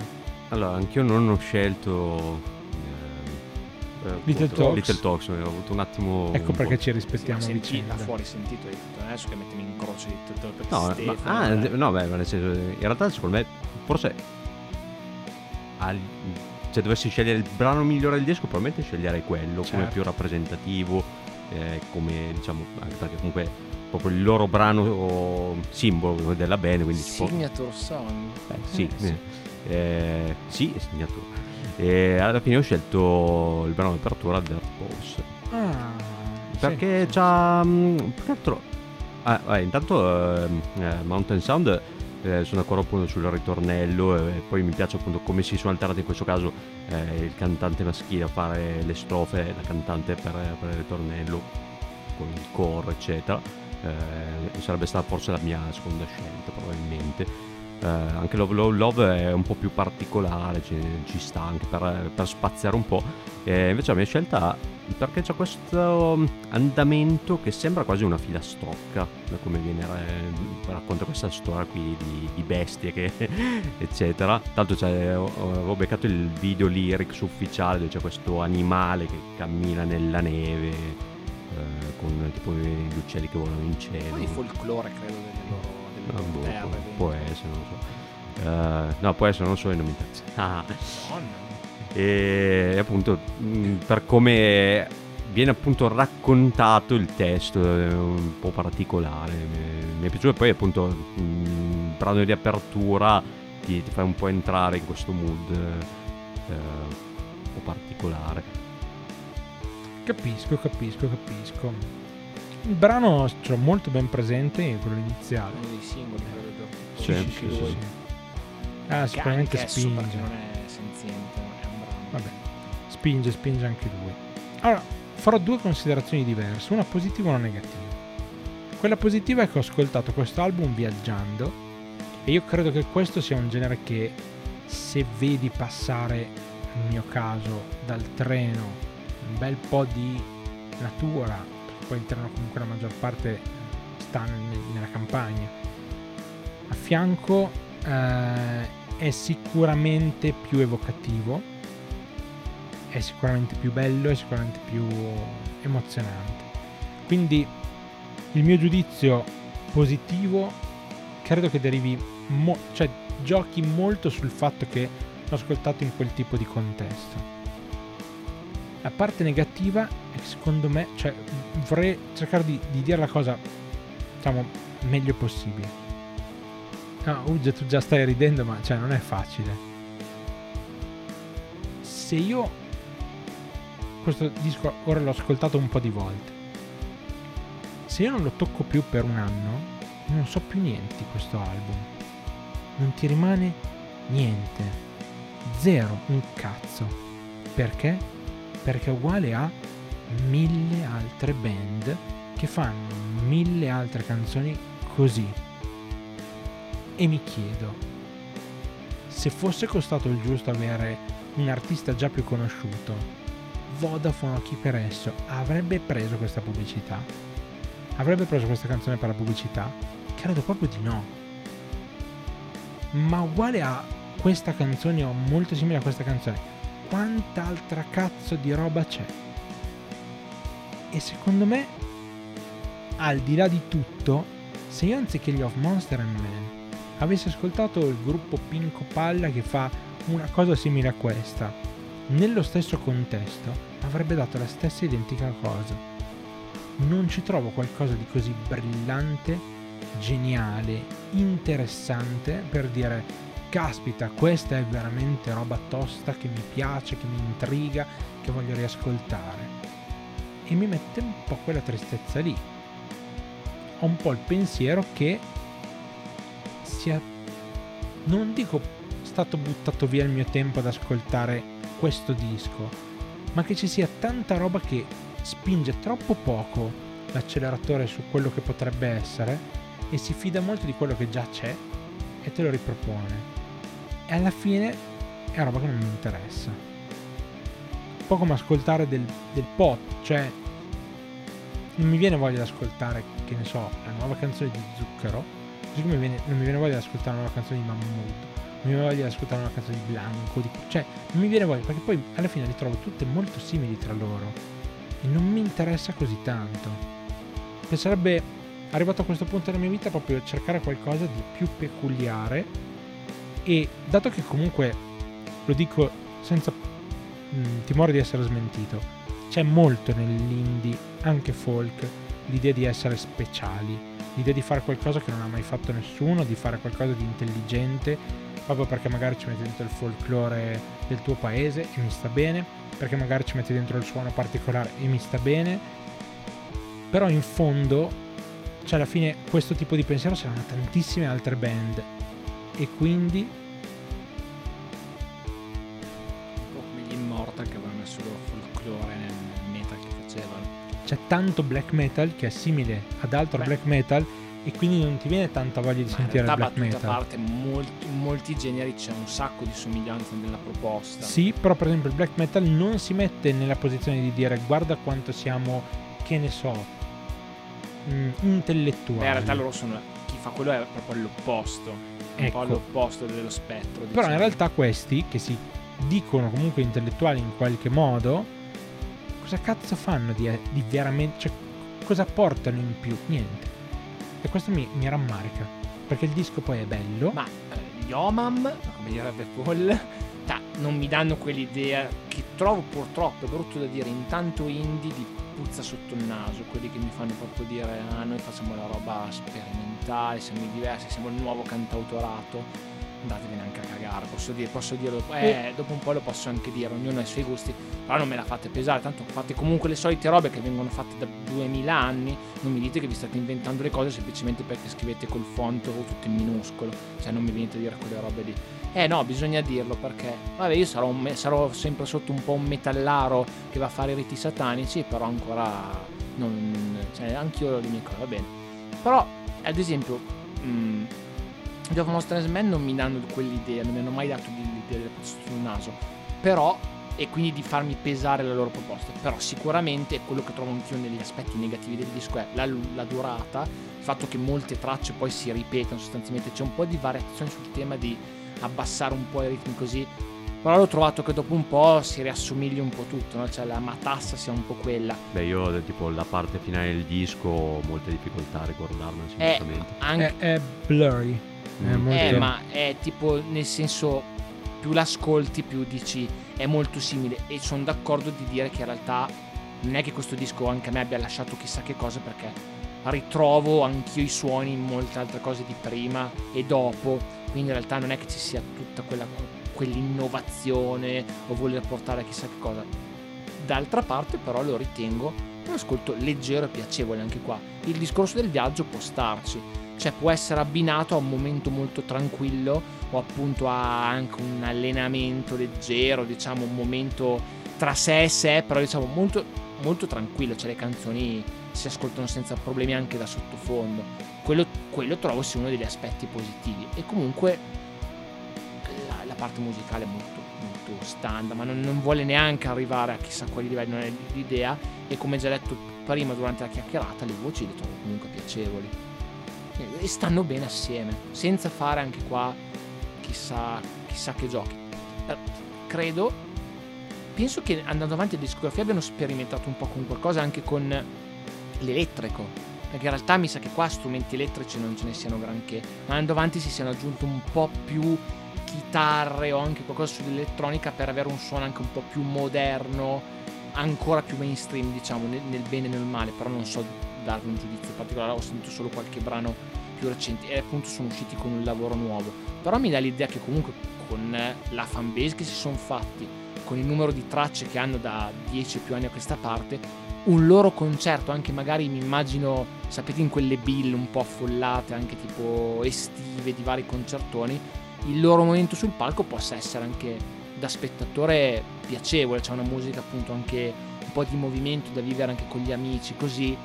[SPEAKER 2] Allora, anch'io non ho scelto eh, eh,
[SPEAKER 1] Little
[SPEAKER 2] appunto,
[SPEAKER 1] Talks.
[SPEAKER 2] Little Talks, ho avuto un attimo...
[SPEAKER 1] Ecco
[SPEAKER 2] un
[SPEAKER 1] perché
[SPEAKER 2] po'-
[SPEAKER 1] ci rispettiamo
[SPEAKER 3] Sì,
[SPEAKER 1] vicenda.
[SPEAKER 3] da fuori sentito hai detto adesso che mettiamo in croce di tutto perché
[SPEAKER 2] No, ma,
[SPEAKER 3] Stefano,
[SPEAKER 2] ah,
[SPEAKER 3] eh.
[SPEAKER 2] no, beh, ma nel senso, in realtà secondo me, forse, al- se dovessi scegliere il brano migliore del disco, probabilmente sceglierei quello come
[SPEAKER 1] Certo.
[SPEAKER 2] più rappresentativo, eh, come diciamo, anche perché comunque proprio il loro brano simbolo della band, quindi si può...
[SPEAKER 3] Signature Song.
[SPEAKER 2] Beh, sì,
[SPEAKER 1] Eh, sì.
[SPEAKER 2] eh, eh, sì, segnato. E alla fine ho scelto il brano di apertura Dirt Pose.
[SPEAKER 1] Ah,
[SPEAKER 2] Perché
[SPEAKER 1] sì,
[SPEAKER 2] c'ha. mm, più che altro. Ah, vabbè, intanto ehm, eh, Mountain Sound eh, sono d'accordo appunto sul ritornello e poi mi piace appunto come si sono alterati in questo caso eh, il cantante maschile a fare le strofe e la cantante per, per il ritornello con il core eccetera Eh, sarebbe stata forse la mia seconda scelta probabilmente Eh, anche Love Love Love è un po' più particolare ci, ci sta anche per, per spaziare un po' e invece la mia scelta perché c'è questo andamento che sembra quasi una filastrocca da come viene racconta questa storia qui di, di bestie che eccetera. Tanto c'è, ho, beccato il video lyrics ufficiale dove c'è questo animale che cammina nella neve eh, con tipo gli uccelli che volano in cielo.
[SPEAKER 3] Di folklore credo delle loro,
[SPEAKER 2] Ah,
[SPEAKER 3] loro
[SPEAKER 2] boh,
[SPEAKER 3] terre.
[SPEAKER 2] può, può essere non so Eh, no può essere non so e non mi interessa Ah. E appunto mh, per come viene appunto raccontato il testo è un po' particolare mi, è piaciuto e poi appunto mh, il brano di apertura ti, ti fa un po' entrare in questo mood eh, un po' particolare
[SPEAKER 1] Capisco, capisco, capisco. Il brano ce l'ho molto ben presente, quello iniziale.
[SPEAKER 3] Uno dei singoli, credo.
[SPEAKER 2] Sì,
[SPEAKER 1] sì,
[SPEAKER 2] sì,
[SPEAKER 1] sì,
[SPEAKER 2] sì.
[SPEAKER 1] Ah, sicuramente spinge.
[SPEAKER 3] non è senziente, è un brano.
[SPEAKER 1] Vabbè, spinge, spinge anche lui. Allora, farò due considerazioni diverse, una positiva e una negativa. Quella positiva è che ho ascoltato questo album viaggiando e io credo che questo sia un genere che se vedi passare, nel mio caso, dal treno un bel po' di natura, poi il treno comunque la maggior parte sta nel- nella campagna, a fianco eh, è sicuramente più evocativo è sicuramente più bello, è sicuramente più emozionante. Quindi il mio giudizio positivo credo che derivi, mo- cioè giochi molto sul fatto che l'ho ascoltato in quel tipo di contesto. La parte negativa secondo me, cioè vorrei cercare di, di dire la cosa, diciamo, meglio possibile. No, Ugge, tu già stai ridendo, ma cioè non è facile. Se io questo disco ora l'ho ascoltato un po' di volte. Se io non lo tocco più per un anno, non so più niente di questo album. Non ti rimane niente. Zero, un cazzo. Perché? Perché è uguale a mille altre band che fanno mille altre canzoni così. E mi chiedo, se fosse costato il giusto avere un artista già più conosciuto, Vodafone o chi per esso avrebbe preso questa pubblicità? Avrebbe preso questa canzone per la pubblicità? Credo proprio di no. Ma uguale a questa canzone o molto simile a questa canzone, quanta altra cazzo di roba c'è? E secondo me, al di là di tutto, se io anziché gli Of Monster and Man avessi ascoltato il gruppo Pinco Palla che fa una cosa simile a questa, nello stesso contesto, avrebbe dato la stessa identica cosa. Non ci trovo qualcosa di così brillante, geniale, interessante per dire caspita, questa è veramente roba tosta che mi piace, che mi intriga, che voglio riascoltare. E mi mette un po' quella tristezza lì. Ho un po' il pensiero che sia, non dico stato buttato via il mio tempo ad ascoltare questo disco, ma che ci sia tanta roba che spinge troppo poco l'acceleratore su quello che potrebbe essere e si fida molto di quello che già c'è e te lo ripropone. E alla fine è roba che non mi interessa. Po' come ascoltare del, del pop, cioè non mi viene voglia di ascoltare, che ne so, la nuova canzone di Zucchero, così come viene- non mi viene voglia di ascoltare la nuova canzone di Mahmood, non mi viene voglia di ascoltare una canzone di Blanco, di- cioè non mi viene voglia, perché poi alla fine le trovo tutte molto simili tra loro e non mi interessa così tanto. Piacerebbe, arrivato a questo punto della mia vita, proprio cercare qualcosa di più peculiare e dato che comunque, lo dico senza mm, timore di essere smentito, c'è molto nell'indie, anche folk, l'idea di essere speciali, l'idea di fare qualcosa che non ha mai fatto nessuno, di fare qualcosa di intelligente, proprio perché magari ci metti dentro il folklore del tuo paese e mi sta bene, perché magari ci metti dentro il suono particolare e mi sta bene, però in fondo, cioè alla fine questo tipo di pensiero ce l'hanno tantissime altre band. E quindi tanto black metal che è simile ad altro
[SPEAKER 3] Beh.
[SPEAKER 1] black metal e quindi non ti viene tanta voglia di
[SPEAKER 3] Ma
[SPEAKER 1] sentire il black
[SPEAKER 3] battuta a
[SPEAKER 1] metal.
[SPEAKER 3] parte, molti, in molti generi c'è un sacco di somiglianza nella proposta.
[SPEAKER 1] Sì, però per esempio il black metal non si mette nella posizione di dire guarda quanto siamo, che ne so, mm, intellettuali.
[SPEAKER 3] Beh, in realtà loro sono. Chi fa quello è proprio all'opposto. È un
[SPEAKER 1] Ecco.
[SPEAKER 3] po' all'opposto dello spettro.
[SPEAKER 1] Però in
[SPEAKER 3] diciamo.
[SPEAKER 1] realtà questi, che si dicono comunque intellettuali in qualche modo, cosa cazzo fanno di, di veramente... Cioè, cosa portano in più? Niente. E questo mi, mi rammarica, perché il disco poi è bello.
[SPEAKER 3] Ma eh, gli Omam, come direbbe Paul, ta, non mi danno quell'idea che trovo purtroppo, è brutto da dire, in tanto indie di puzza sotto il naso, quelli che mi fanno proprio dire ah noi facciamo la roba sperimentale, siamo diversi, siamo il nuovo cantautorato. Andatevene anche a cagare, posso, dire, posso dirlo, eh, dopo un po' lo posso anche dire, ognuno ha i suoi gusti, però non me la fate pesare, tanto fate comunque le solite robe che vengono fatte da 2000 anni, non mi dite che vi state inventando le cose semplicemente perché scrivete col font o tutto in minuscolo, cioè non mi venite a dire quelle robe lì. Eh no, bisogna dirlo perché, vabbè, io sarò, me- sarò sempre sotto un po' un metallaro che va a fare i riti satanici, però ancora non... cioè anch'io ho le mie cose, va bene. Però, ad esempio... Mh, Geoff Monsters Man non mi danno quell'idea, non mi hanno mai dato l'idea delle puzze sul naso. Però, e quindi di farmi pesare le loro proposte. Però sicuramente quello che trovo anch'io negli aspetti negativi del disco è la, la durata, il fatto che molte tracce poi si ripetono sostanzialmente, c'è un po' di variazione sul tema di abbassare un po' i ritmi così. Però l'ho trovato che dopo un po' si riassomiglia un po' tutto, no? cioè la matassa sia un po' quella.
[SPEAKER 2] Beh, io tipo la parte finale del disco ho molte difficoltà a ricordarmela
[SPEAKER 3] Eh,
[SPEAKER 2] sicuramente.
[SPEAKER 3] anche,
[SPEAKER 1] È, è blurry.
[SPEAKER 3] Eh, ma è tipo nel senso più l'ascolti più dici è molto simile. E sono d'accordo di dire che in realtà non è che questo disco anche a me abbia lasciato chissà che cosa perché ritrovo anch'io i suoni in molte altre cose di prima e dopo. Quindi in realtà non è che ci sia tutta quella, quell'innovazione o voler portare chissà che cosa. D'altra parte però lo ritengo un ascolto leggero e piacevole anche qua. Il discorso del viaggio può starci cioè può essere abbinato a un momento molto tranquillo o appunto a anche un allenamento leggero, diciamo un momento tra sé e sé, però diciamo molto, molto tranquillo, cioè le canzoni si ascoltano senza problemi anche da sottofondo. Quello, quello trovo sia uno degli aspetti positivi. E comunque la, la parte musicale è molto, molto standard, ma non, non vuole neanche arrivare a chissà quali livelli, non è l'idea. E come già detto prima durante la chiacchierata le voci le trovo comunque piacevoli e stanno bene assieme, senza fare anche qua chissà, chissà che giochi. Eh, credo, penso che andando avanti a discografia abbiano sperimentato un po' con qualcosa anche con l'elettrico, perché in realtà mi sa che qua strumenti elettrici non ce ne siano granché, ma andando avanti si siano aggiunto un po' più chitarre o anche qualcosa sull'elettronica per avere un suono anche un po' più moderno, ancora più mainstream diciamo, nel bene e nel male, però non so darvi un giudizio particolare, ho sentito solo qualche brano più recente e appunto sono usciti con un lavoro nuovo. Però mi dà l'idea che comunque con la fanbase che si sono fatti, con il numero di tracce che hanno da 10 o più anni a questa parte, un loro concerto, anche magari mi immagino, sapete, in quelle bill un po' affollate, anche tipo estive di vari concertoni, il loro momento sul palco possa essere anche da spettatore piacevole, c'è una musica appunto anche un po' di movimento da vivere anche con gli amici, così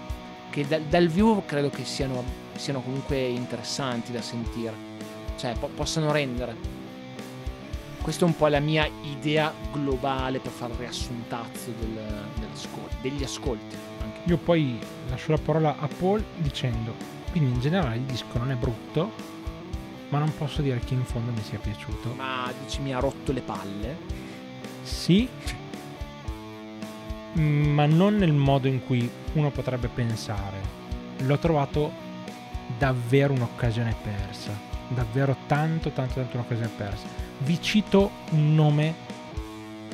[SPEAKER 3] che dal, dal vivo credo che siano, siano comunque interessanti da sentire, cioè po- possano rendere. Questa è un po' la mia idea globale per fare il riassuntazzo del, degli ascolti. Anche.
[SPEAKER 1] Io poi lascio la parola a Paul dicendo, quindi in generale il disco non è brutto, ma non posso dire che in fondo mi sia piaciuto.
[SPEAKER 3] Ma dici mi ha rotto le palle?
[SPEAKER 1] Sì, ma non nel modo in cui uno potrebbe pensare. L'ho trovato davvero un'occasione persa. Davvero tanto, tanto, tanto un'occasione persa. Vi cito un nome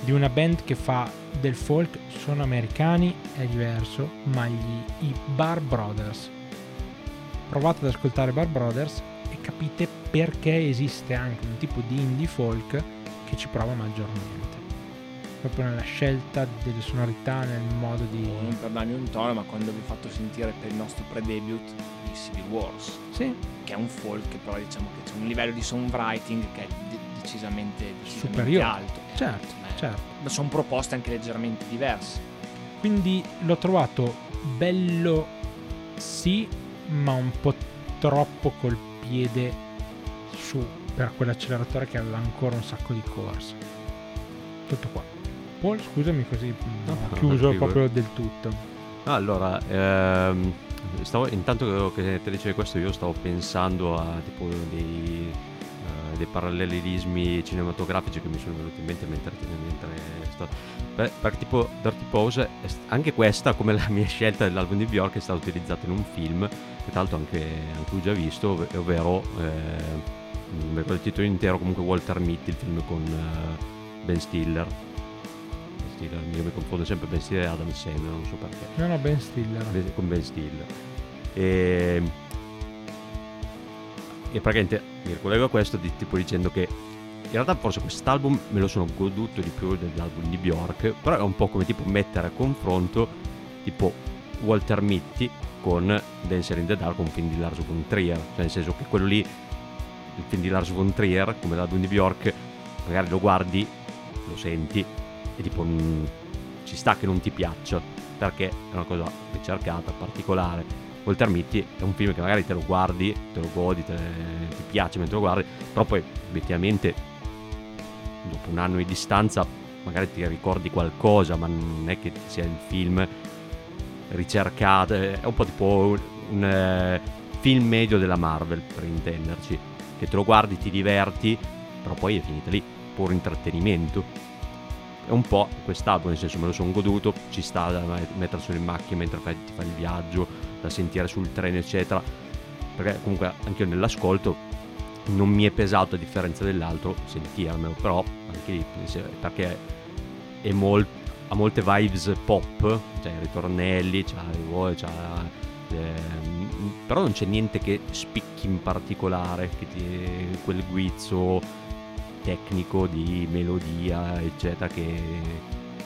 [SPEAKER 1] di una band che fa del folk, sono americani, è diverso, ma gli, i Bar Brothers. Provate ad ascoltare Bar Brothers e capite perché esiste anche un tipo di indie folk che ci prova maggiormente proprio nella scelta delle sonorità, nel modo di...
[SPEAKER 3] Non per darmi un tono, ma quando vi ho fatto sentire per il nostro pre-debut di Civil Wars,
[SPEAKER 1] Sì,
[SPEAKER 3] che è un folk, però diciamo che c'è un livello di songwriting che è de- decisamente, decisamente
[SPEAKER 1] Superiore.
[SPEAKER 3] alto. Eh,
[SPEAKER 1] certo,
[SPEAKER 3] ma-
[SPEAKER 1] certo.
[SPEAKER 3] ma sono proposte anche leggermente diverse.
[SPEAKER 1] Quindi l'ho trovato bello, sì, ma un po' troppo col piede su per quell'acceleratore che aveva ancora un sacco di corsa. Tutto qua. Paul, scusami così mm,
[SPEAKER 2] No,
[SPEAKER 1] ho chiuso proprio del tutto.
[SPEAKER 2] Allora, ehm, stavo, intanto che te dicevi questo io stavo pensando a tipo dei, eh, dei parallelismi cinematografici che mi sono venuti in mente mentre, mentre sto... Per, per tipo Dirty Pose, anche questa come la mia scelta dell'album di Bjork è stata utilizzata in un film, che tra l'altro anche, anche lui già visto, ov- ovvero, eh, non mi ricordo il titolo intero, comunque Walter Mitty, il film con eh, Ben Stiller. Stiller, io mi confondo sempre Ben Stiller e Adam Sandler, non so perché.
[SPEAKER 1] No, no, Ben Stiller.
[SPEAKER 2] Con Ben Stiller. E e praticamente mi ricollego a questo di, tipo dicendo che in realtà forse quest'album me lo sono goduto di più dell'album di Bjork, però è un po' come tipo mettere a confronto tipo Walter Mitty con Dancer in the Dark, un film di Lars von Trier, cioè nel senso che quello lì, il film di Lars von Trier, come l'album di Bjork, magari lo guardi, lo senti e tipo mh, mm, ci sta che non ti piaccia, perché è una cosa ricercata, particolare. Walter Mitty è un film che magari te lo guardi, te lo godi, te, ti piace mentre lo guardi, però poi obiettivamente dopo un anno di distanza magari ti ricordi qualcosa, ma non è che sia il film ricercato, è un po' tipo un, un eh, film medio della Marvel, per intenderci, che te lo guardi, ti diverti, però poi è finita lì, puro intrattenimento. È un po' quest'album, nel senso me lo sono goduto, ci sta da metterselo in macchina mentre fai, ti fai il viaggio, da sentire sul treno, eccetera. Perché comunque anche io nell'ascolto non mi è pesato a differenza dell'altro sentirmelo, però anche lì perché è molt, ha molte vibes pop, cioè ritornelli, c'ha le voci, ehm, però non c'è niente che spicchi in particolare, che ti, quel guizzo tecnico di melodia, eccetera, che,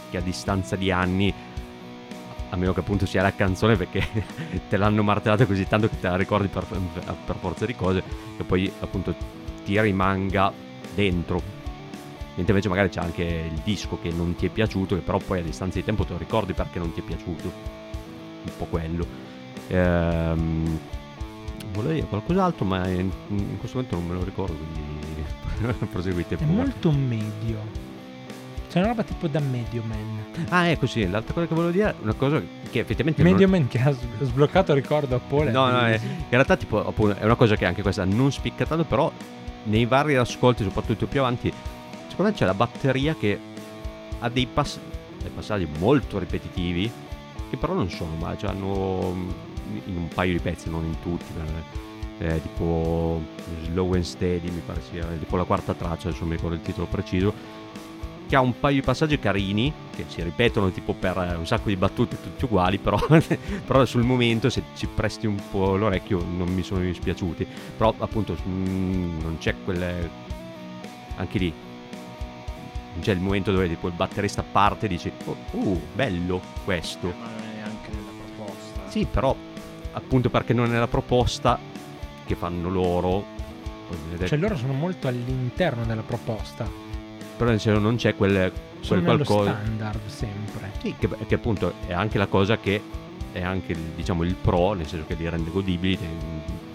[SPEAKER 2] che a distanza di anni a meno che appunto sia la canzone perché te l'hanno martellata così tanto che te la ricordi per, per forza di cose e poi appunto ti rimanga dentro. Mentre invece magari c'è anche il disco che non ti è piaciuto che però poi a distanza di tempo te lo ricordi perché non ti è piaciuto. Un po' quello. Ehm, volevo dire qualcos'altro ma in, in, questo momento non me lo ricordo quindi proseguite
[SPEAKER 1] pure è molto medio c'è una roba tipo da Medio Man.
[SPEAKER 2] Ah, ecco sì, l'altra cosa che volevo dire una cosa che effettivamente...
[SPEAKER 1] Medio
[SPEAKER 2] non...
[SPEAKER 1] Man che ha sbloccato, ricordo, a Pole.
[SPEAKER 2] No, no, è, in realtà tipo, appunto, è una cosa che anche questa non spicca tanto, però nei vari ascolti, soprattutto più avanti, secondo me c'è la batteria che ha dei, pass- dei passaggi molto ripetitivi, che però non sono male, cioè hanno in un paio di pezzi, non in tutti, eh, tipo Slow and Steady mi pare sia, tipo la quarta traccia, adesso mi ricordo il titolo preciso, che ha un paio di passaggi carini, che si ripetono tipo per eh, un sacco di battute tutti uguali, però, però sul momento se ci presti un po' l'orecchio non mi sono dispiaciuti. Però appunto mm, non c'è quelle... anche lì. Non c'è il momento dove tipo il batterista parte e dici, oh, uh, bello questo.
[SPEAKER 3] Ma non è neanche nella proposta.
[SPEAKER 2] Sì, però appunto perché non è la proposta che fanno loro.
[SPEAKER 1] Cioè loro sono molto all'interno della proposta.
[SPEAKER 2] Però nel senso non c'è quel, quel qualcosa
[SPEAKER 1] standard sempre.
[SPEAKER 2] Sì che, che, appunto è anche la cosa che è anche diciamo il pro nel senso che li rende godibili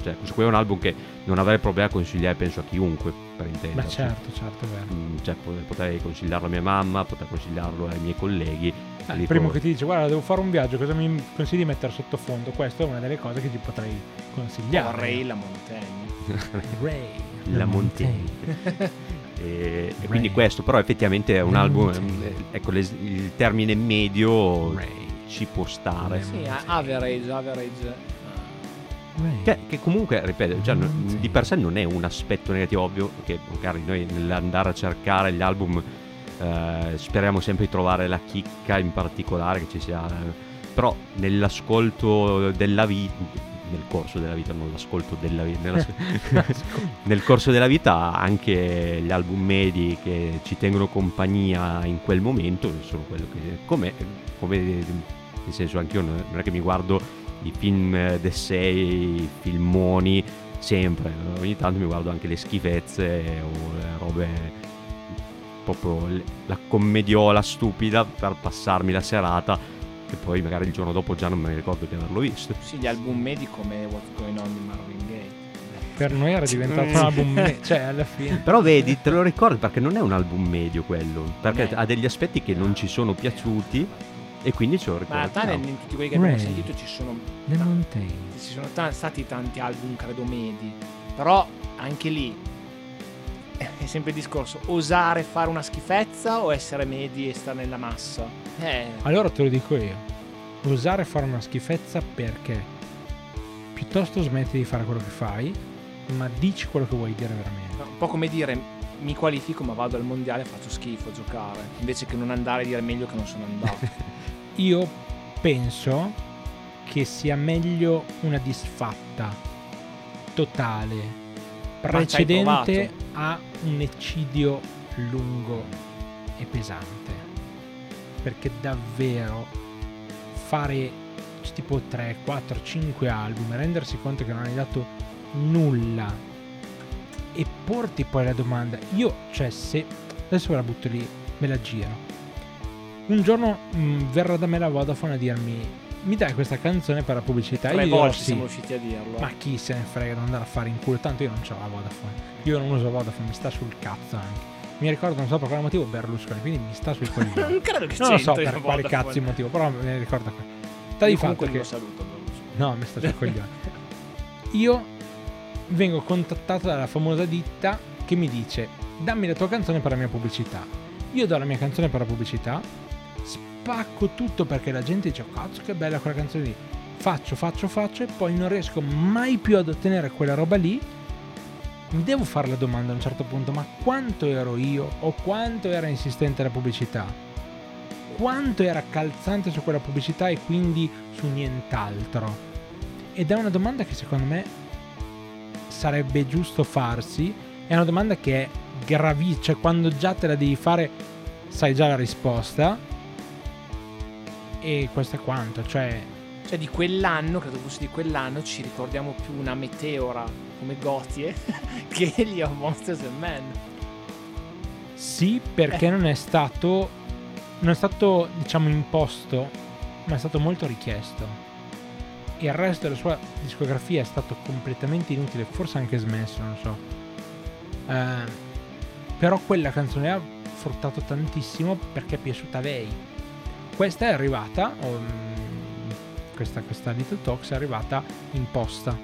[SPEAKER 2] cioè questo qui è un album che non avrei problema a consigliare penso a chiunque per intendere
[SPEAKER 1] ma certo certo è vero.
[SPEAKER 2] Mm, cioè potrei consigliarlo a mia mamma potrei consigliarlo ai miei colleghi
[SPEAKER 1] eh, il primo che ti dice guarda devo fare un viaggio cosa mi consigli di mettere sottofondo? Questa è una delle cose che ti potrei consigliare.
[SPEAKER 3] Ray la montagna.
[SPEAKER 1] Ray
[SPEAKER 2] la, la montagna. E, e quindi questo, però effettivamente è un album, ecco le, il termine medio ci può stare.
[SPEAKER 3] Sì, average, average.
[SPEAKER 2] Che, che, comunque, ripeto, cioè, di per sé non è un aspetto negativo, ovvio che magari noi nell'andare a cercare gli album eh, speriamo sempre di trovare la chicca in particolare che ci sia, però nell'ascolto della vita nel corso della vita, non l'ascolto della vita, nella, nel corso della vita anche gli album medi che ci tengono compagnia in quel momento sono quello che, come, come nel senso anche io non è che mi guardo i film d'essay, i filmoni sempre, ogni tanto mi guardo anche le schifezze o le robe proprio la commediola stupida per passarmi la serata che poi magari il giorno dopo già non me ne ricordo di averlo visto.
[SPEAKER 3] Sì, gli album medi come What's Going On di Marvin Gaye.
[SPEAKER 1] Per noi era diventato un album medio, cioè alla fine.
[SPEAKER 2] Però vedi, te lo ricordi perché non è un album medio quello, perché Beh. ha degli aspetti che non ci sono piaciuti e quindi ce lo ricordo.
[SPEAKER 3] Ma in tutti quelli che abbiamo sentito ci sono,
[SPEAKER 1] Le Mountain.
[SPEAKER 3] ci sono t- stati tanti album credo medi, però anche lì è sempre il discorso, osare fare una schifezza o essere medi e stare nella massa?
[SPEAKER 1] Eh. Allora te lo dico io, osare fare una schifezza perché piuttosto smetti di fare quello che fai, ma dici quello che vuoi dire veramente.
[SPEAKER 3] No, un po' come dire, mi qualifico ma vado al mondiale e faccio schifo a giocare, invece che non andare a dire meglio che non sono andato.
[SPEAKER 1] io penso che sia meglio una disfatta totale precedente a un eccidio lungo e pesante. Perché davvero fare tipo 3, 4, 5 album rendersi conto che non hai dato nulla e porti poi la domanda, io, cioè se adesso me la butto lì, me la giro. Un giorno mh, verrà da me la Vodafone a dirmi mi dai questa canzone per la pubblicità?
[SPEAKER 3] Tre
[SPEAKER 1] io
[SPEAKER 3] volte
[SPEAKER 1] sì.
[SPEAKER 3] siamo riusciti a dirlo.
[SPEAKER 1] Ma chi se ne frega di andare a fare in culo? Tanto io non ho la Vodafone. Io non uso Vodafone, mi sta sul cazzo anche. Mi ricordo, non so per quale motivo, Berlusconi, quindi mi sta sui coglioni.
[SPEAKER 3] non credo che
[SPEAKER 1] non lo so per quale cazzo di motivo, però me ne ricordo qua. Sta di fatto
[SPEAKER 3] comunque
[SPEAKER 1] che...
[SPEAKER 3] lo saluto. Berlusconi.
[SPEAKER 1] No, mi sta sui coglioni. Io vengo contattato dalla famosa ditta che mi dice dammi la tua canzone per la mia pubblicità. Io do la mia canzone per la pubblicità, spacco tutto perché la gente dice "Oh, cazzo che bella quella canzone lì. Faccio, faccio, faccio e poi non riesco mai più ad ottenere quella roba lì. Mi devo fare la domanda a un certo punto, ma quanto ero io o quanto era insistente la pubblicità? Quanto era calzante su quella pubblicità e quindi su nient'altro? Ed è una domanda che secondo me sarebbe giusto farsi. È una domanda che è gravissima, cioè quando già te la devi fare sai già la risposta. E questo è quanto, cioè
[SPEAKER 3] Cioè di quell'anno, credo fosse di quell'anno, ci ricordiamo più una meteora come Gotie che gli of Monsters and Men.
[SPEAKER 1] sì perché non è stato non è stato diciamo imposto, ma è stato molto richiesto. E il resto della sua discografia è stato completamente inutile, forse anche smesso, non so. Eh, però quella canzone ha fruttato tantissimo perché è piaciuta a lei. Questa è arrivata, mm, questa, questa Little Talks è arrivata in posta.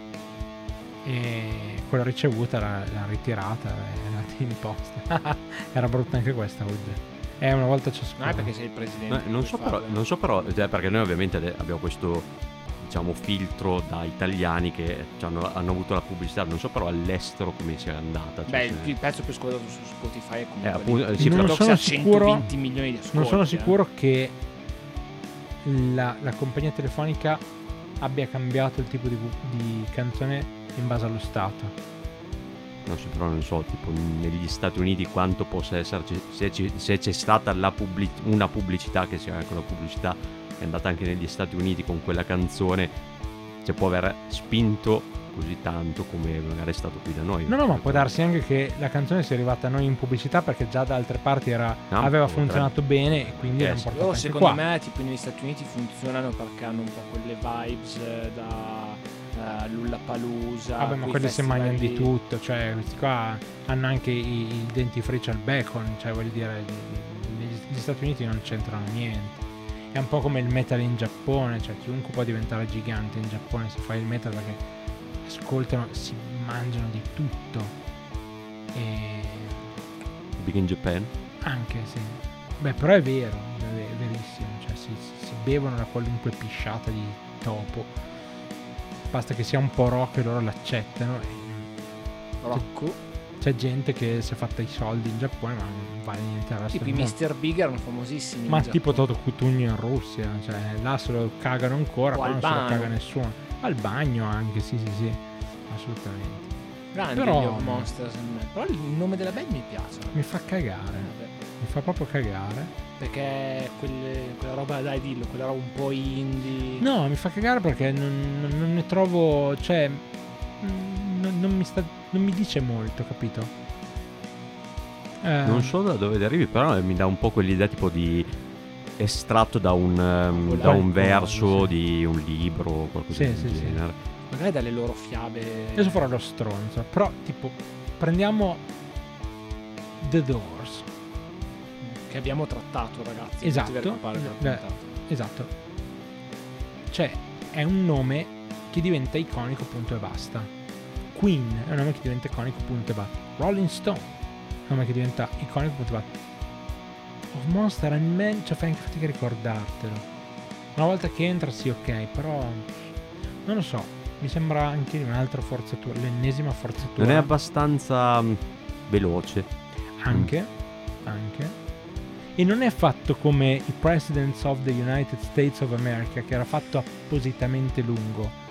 [SPEAKER 1] E quella ricevuta l'ha, l'ha ritirata, è andata in posta. Era brutta anche questa oggi. È una volta ciascuno.
[SPEAKER 3] No, è perché sei il presidente.
[SPEAKER 2] No, non, so però, non so però, cioè, perché noi ovviamente abbiamo questo diciamo filtro da italiani che hanno, hanno avuto la pubblicità, non so però all'estero come sia andata. cioè,
[SPEAKER 3] Beh,
[SPEAKER 2] se-
[SPEAKER 3] il, pezzo più ascoltato su Spotify è comunque
[SPEAKER 2] Eh, appunto, sì,
[SPEAKER 1] Non sono sicuro-
[SPEAKER 3] 120 milioni di ascolti.
[SPEAKER 1] Non sono
[SPEAKER 3] eh.
[SPEAKER 1] sicuro che la, la compagnia telefonica abbia cambiato il tipo di, di canzone in base allo stato.
[SPEAKER 2] Non so, però non so, tipo negli Stati Uniti quanto possa esserci, se, ci- se c'è stata pubblic- una pubblicità che sia quella pubblicità che è andata anche negli Stati Uniti con quella canzone, cioè può aver spinto così tanto come magari è stato qui da noi.
[SPEAKER 1] No, no, ma può darsi anche che la canzone sia arrivata a noi in pubblicità perché già da altre parti era-
[SPEAKER 2] No,
[SPEAKER 1] aveva
[SPEAKER 2] potrebbe.
[SPEAKER 1] funzionato bene e quindi
[SPEAKER 2] Eh,
[SPEAKER 1] l'hanno
[SPEAKER 2] sì.
[SPEAKER 1] portata
[SPEAKER 3] secondo
[SPEAKER 1] qua.
[SPEAKER 3] me, tipo negli Stati Uniti funzionano perché hanno un po' quelle vibes eh, da uh, Lullapalooza.
[SPEAKER 1] Vabbè, ma quelli si mangiano di tutto, cioè questi qua hanno anche i, i dentifrici al bacon, cioè voglio dire, negli, negli Stati Uniti non c'entrano niente. È un po' come il metal in Giappone, cioè chiunque può diventare gigante in Giappone se fai il metal perché ascoltano, si mangiano di tutto. E
[SPEAKER 2] Big in Japan.
[SPEAKER 1] anche sì. Beh, però è vero, è ve- è verissimo, cioè si, si bevono la qualunque pisciata di topo. Basta che sia un po' rock e loro l'accettano. E
[SPEAKER 3] Rocco.
[SPEAKER 1] c'è gente che si è fatta i soldi in Giappone, ma non vale niente al resto
[SPEAKER 3] Tipo i. Mr. Big erano famosissimi.
[SPEAKER 1] Ma
[SPEAKER 3] in
[SPEAKER 1] tipo
[SPEAKER 3] Giappone.
[SPEAKER 1] Toto Cutugno in Russia, cioè là se lo cagano ancora, qua non se lo caga nessuno. Al bagno anche, sì, sì, sì, assolutamente.
[SPEAKER 3] Grandi
[SPEAKER 1] però-
[SPEAKER 3] Monsters. Però il nome della band mi piace.
[SPEAKER 1] Mi fa cagare,
[SPEAKER 3] Vabbè,
[SPEAKER 1] mi fa proprio cagare.
[SPEAKER 3] Perché quelle- quella roba, dai dillo, quella roba un po' indie.
[SPEAKER 1] No, mi fa cagare perché non, non- non ne trovo, cioè, mm, non, non mi sta, non mi dice molto, capito? Eh,
[SPEAKER 2] Non so da dove arrivi, però mi dà un po' quell'idea tipo di estratto da un, ehm, da un verso
[SPEAKER 1] sì.
[SPEAKER 2] di un libro o qualcosa
[SPEAKER 1] Sì,
[SPEAKER 2] del
[SPEAKER 1] sì, sì.
[SPEAKER 2] genere.
[SPEAKER 3] Magari dalle loro fiabe.
[SPEAKER 1] Adesso farò lo stronzo, però tipo, prendiamo The Doors.
[SPEAKER 3] Che abbiamo trattato, ragazzi.
[SPEAKER 1] Esatto.
[SPEAKER 3] puntata.
[SPEAKER 1] Esatto. Cioè, è un nome che diventa iconico, punto e basta. Queen è un nome che diventa iconico, punto e basta. Rolling Stone è un nome che diventa iconico, punto e basta. Of Monster and Men, cioè fai anche fatica a ricordartelo. Una volta che entra, sì, ok, però non lo so. Mi sembra anche un'altra forzatura, l'ennesima forzatura.
[SPEAKER 2] Non è abbastanza mm, veloce.
[SPEAKER 1] Anche, anche. E non è fatto come i Presidents of the United States of America, che era fatto appositamente lungo.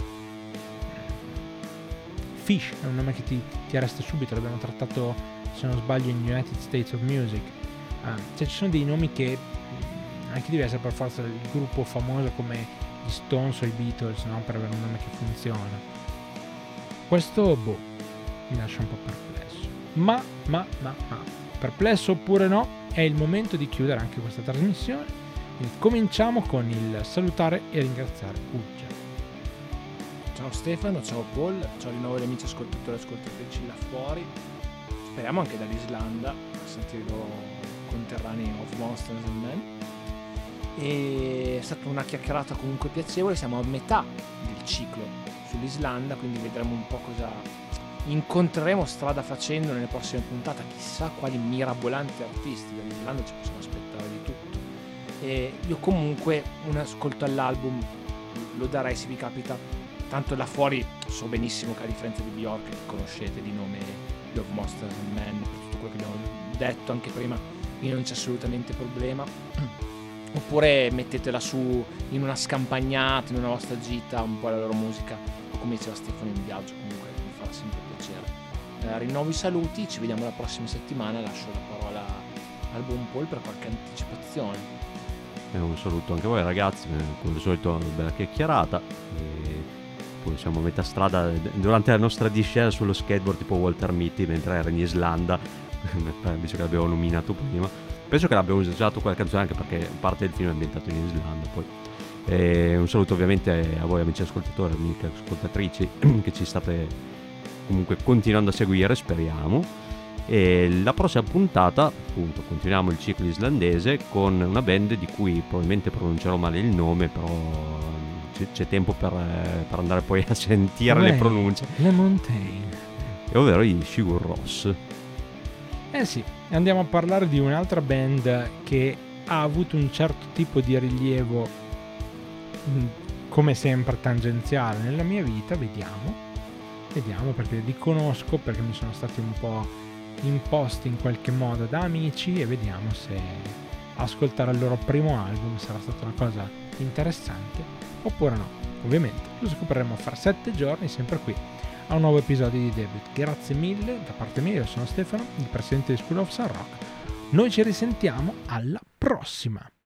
[SPEAKER 1] Fish è un nome che ti, ti arresta subito, l'abbiamo trattato se non sbaglio in United States of Music. Uh, cioè ci sono dei nomi che mm, anche devi essere per forza il gruppo famoso come gli Stones o i Beatles, no? per avere un nome che funziona. Questo, boh, mi lascia un po' perplesso. Ma, ma, ma, ma, perplesso oppure no, è il momento di chiudere anche questa trasmissione. Quindi cominciamo con il salutare e ringraziare Uggia.
[SPEAKER 3] Ciao Stefano, ciao Paul, ciao di nuovo gli amici ascoltatori e ascoltatrici là fuori. Speriamo anche dall'Islanda a loro conterranei of Monsters and Men. E è stata una chiacchierata comunque piacevole, siamo a metà del ciclo sull'Islanda, quindi vedremo un po' cosa incontreremo strada facendo nelle prossime puntate. Chissà quali mirabolanti artisti dall'Islanda ci possono aspettare di tutto. E io comunque un ascolto all'album lo darei se vi capita tanto là fuori so benissimo che a differenza di Bjork che conoscete di nome Love Monsters and Men per tutto quello che abbiamo detto anche prima quindi non c'è assolutamente problema. Oppure mettetela su in una scampagnata in una vostra gita un po' la loro musica. Come diceva Stefano in viaggio comunque mi farà sempre piacere. Eh, rinnovo i saluti ci vediamo la prossima settimana lascio la parola al buon Paul per qualche anticipazione.
[SPEAKER 2] Eh, un saluto anche a voi ragazzi come al solito una bella chiacchierata. E poi siamo a metà strada durante la nostra discesa sullo skateboard tipo Walter Mitty mentre era in Islanda visto che l'abbiamo nominato prima penso che l'abbiamo usato quella canzone anche perché parte del film è ambientato in Islanda poi e un saluto ovviamente a voi amici ascoltatori amiche ascoltatrici che ci state comunque continuando a seguire speriamo e la prossima puntata appunto continuiamo il ciclo islandese con una band di cui probabilmente pronuncerò male il nome però c'è tempo per, eh, per, andare poi a sentire Beh, le pronunce.
[SPEAKER 1] Le Montaigne.
[SPEAKER 2] Ovvero i Sigur Ross.
[SPEAKER 1] Eh sì, andiamo a parlare di un'altra band che ha avuto un certo tipo di rilievo, mm, come sempre tangenziale nella mia vita, vediamo. Vediamo perché li conosco, perché mi sono stati un po' imposti in qualche modo da amici e vediamo se ascoltare il loro primo album sarà stata una cosa interessante oppure no. Ovviamente lo scopriremo fra sette giorni, sempre qui, a un nuovo episodio di Debut. Grazie mille da parte mia, io sono Stefano, il presidente di School of Sun Rock. Noi ci risentiamo alla prossima!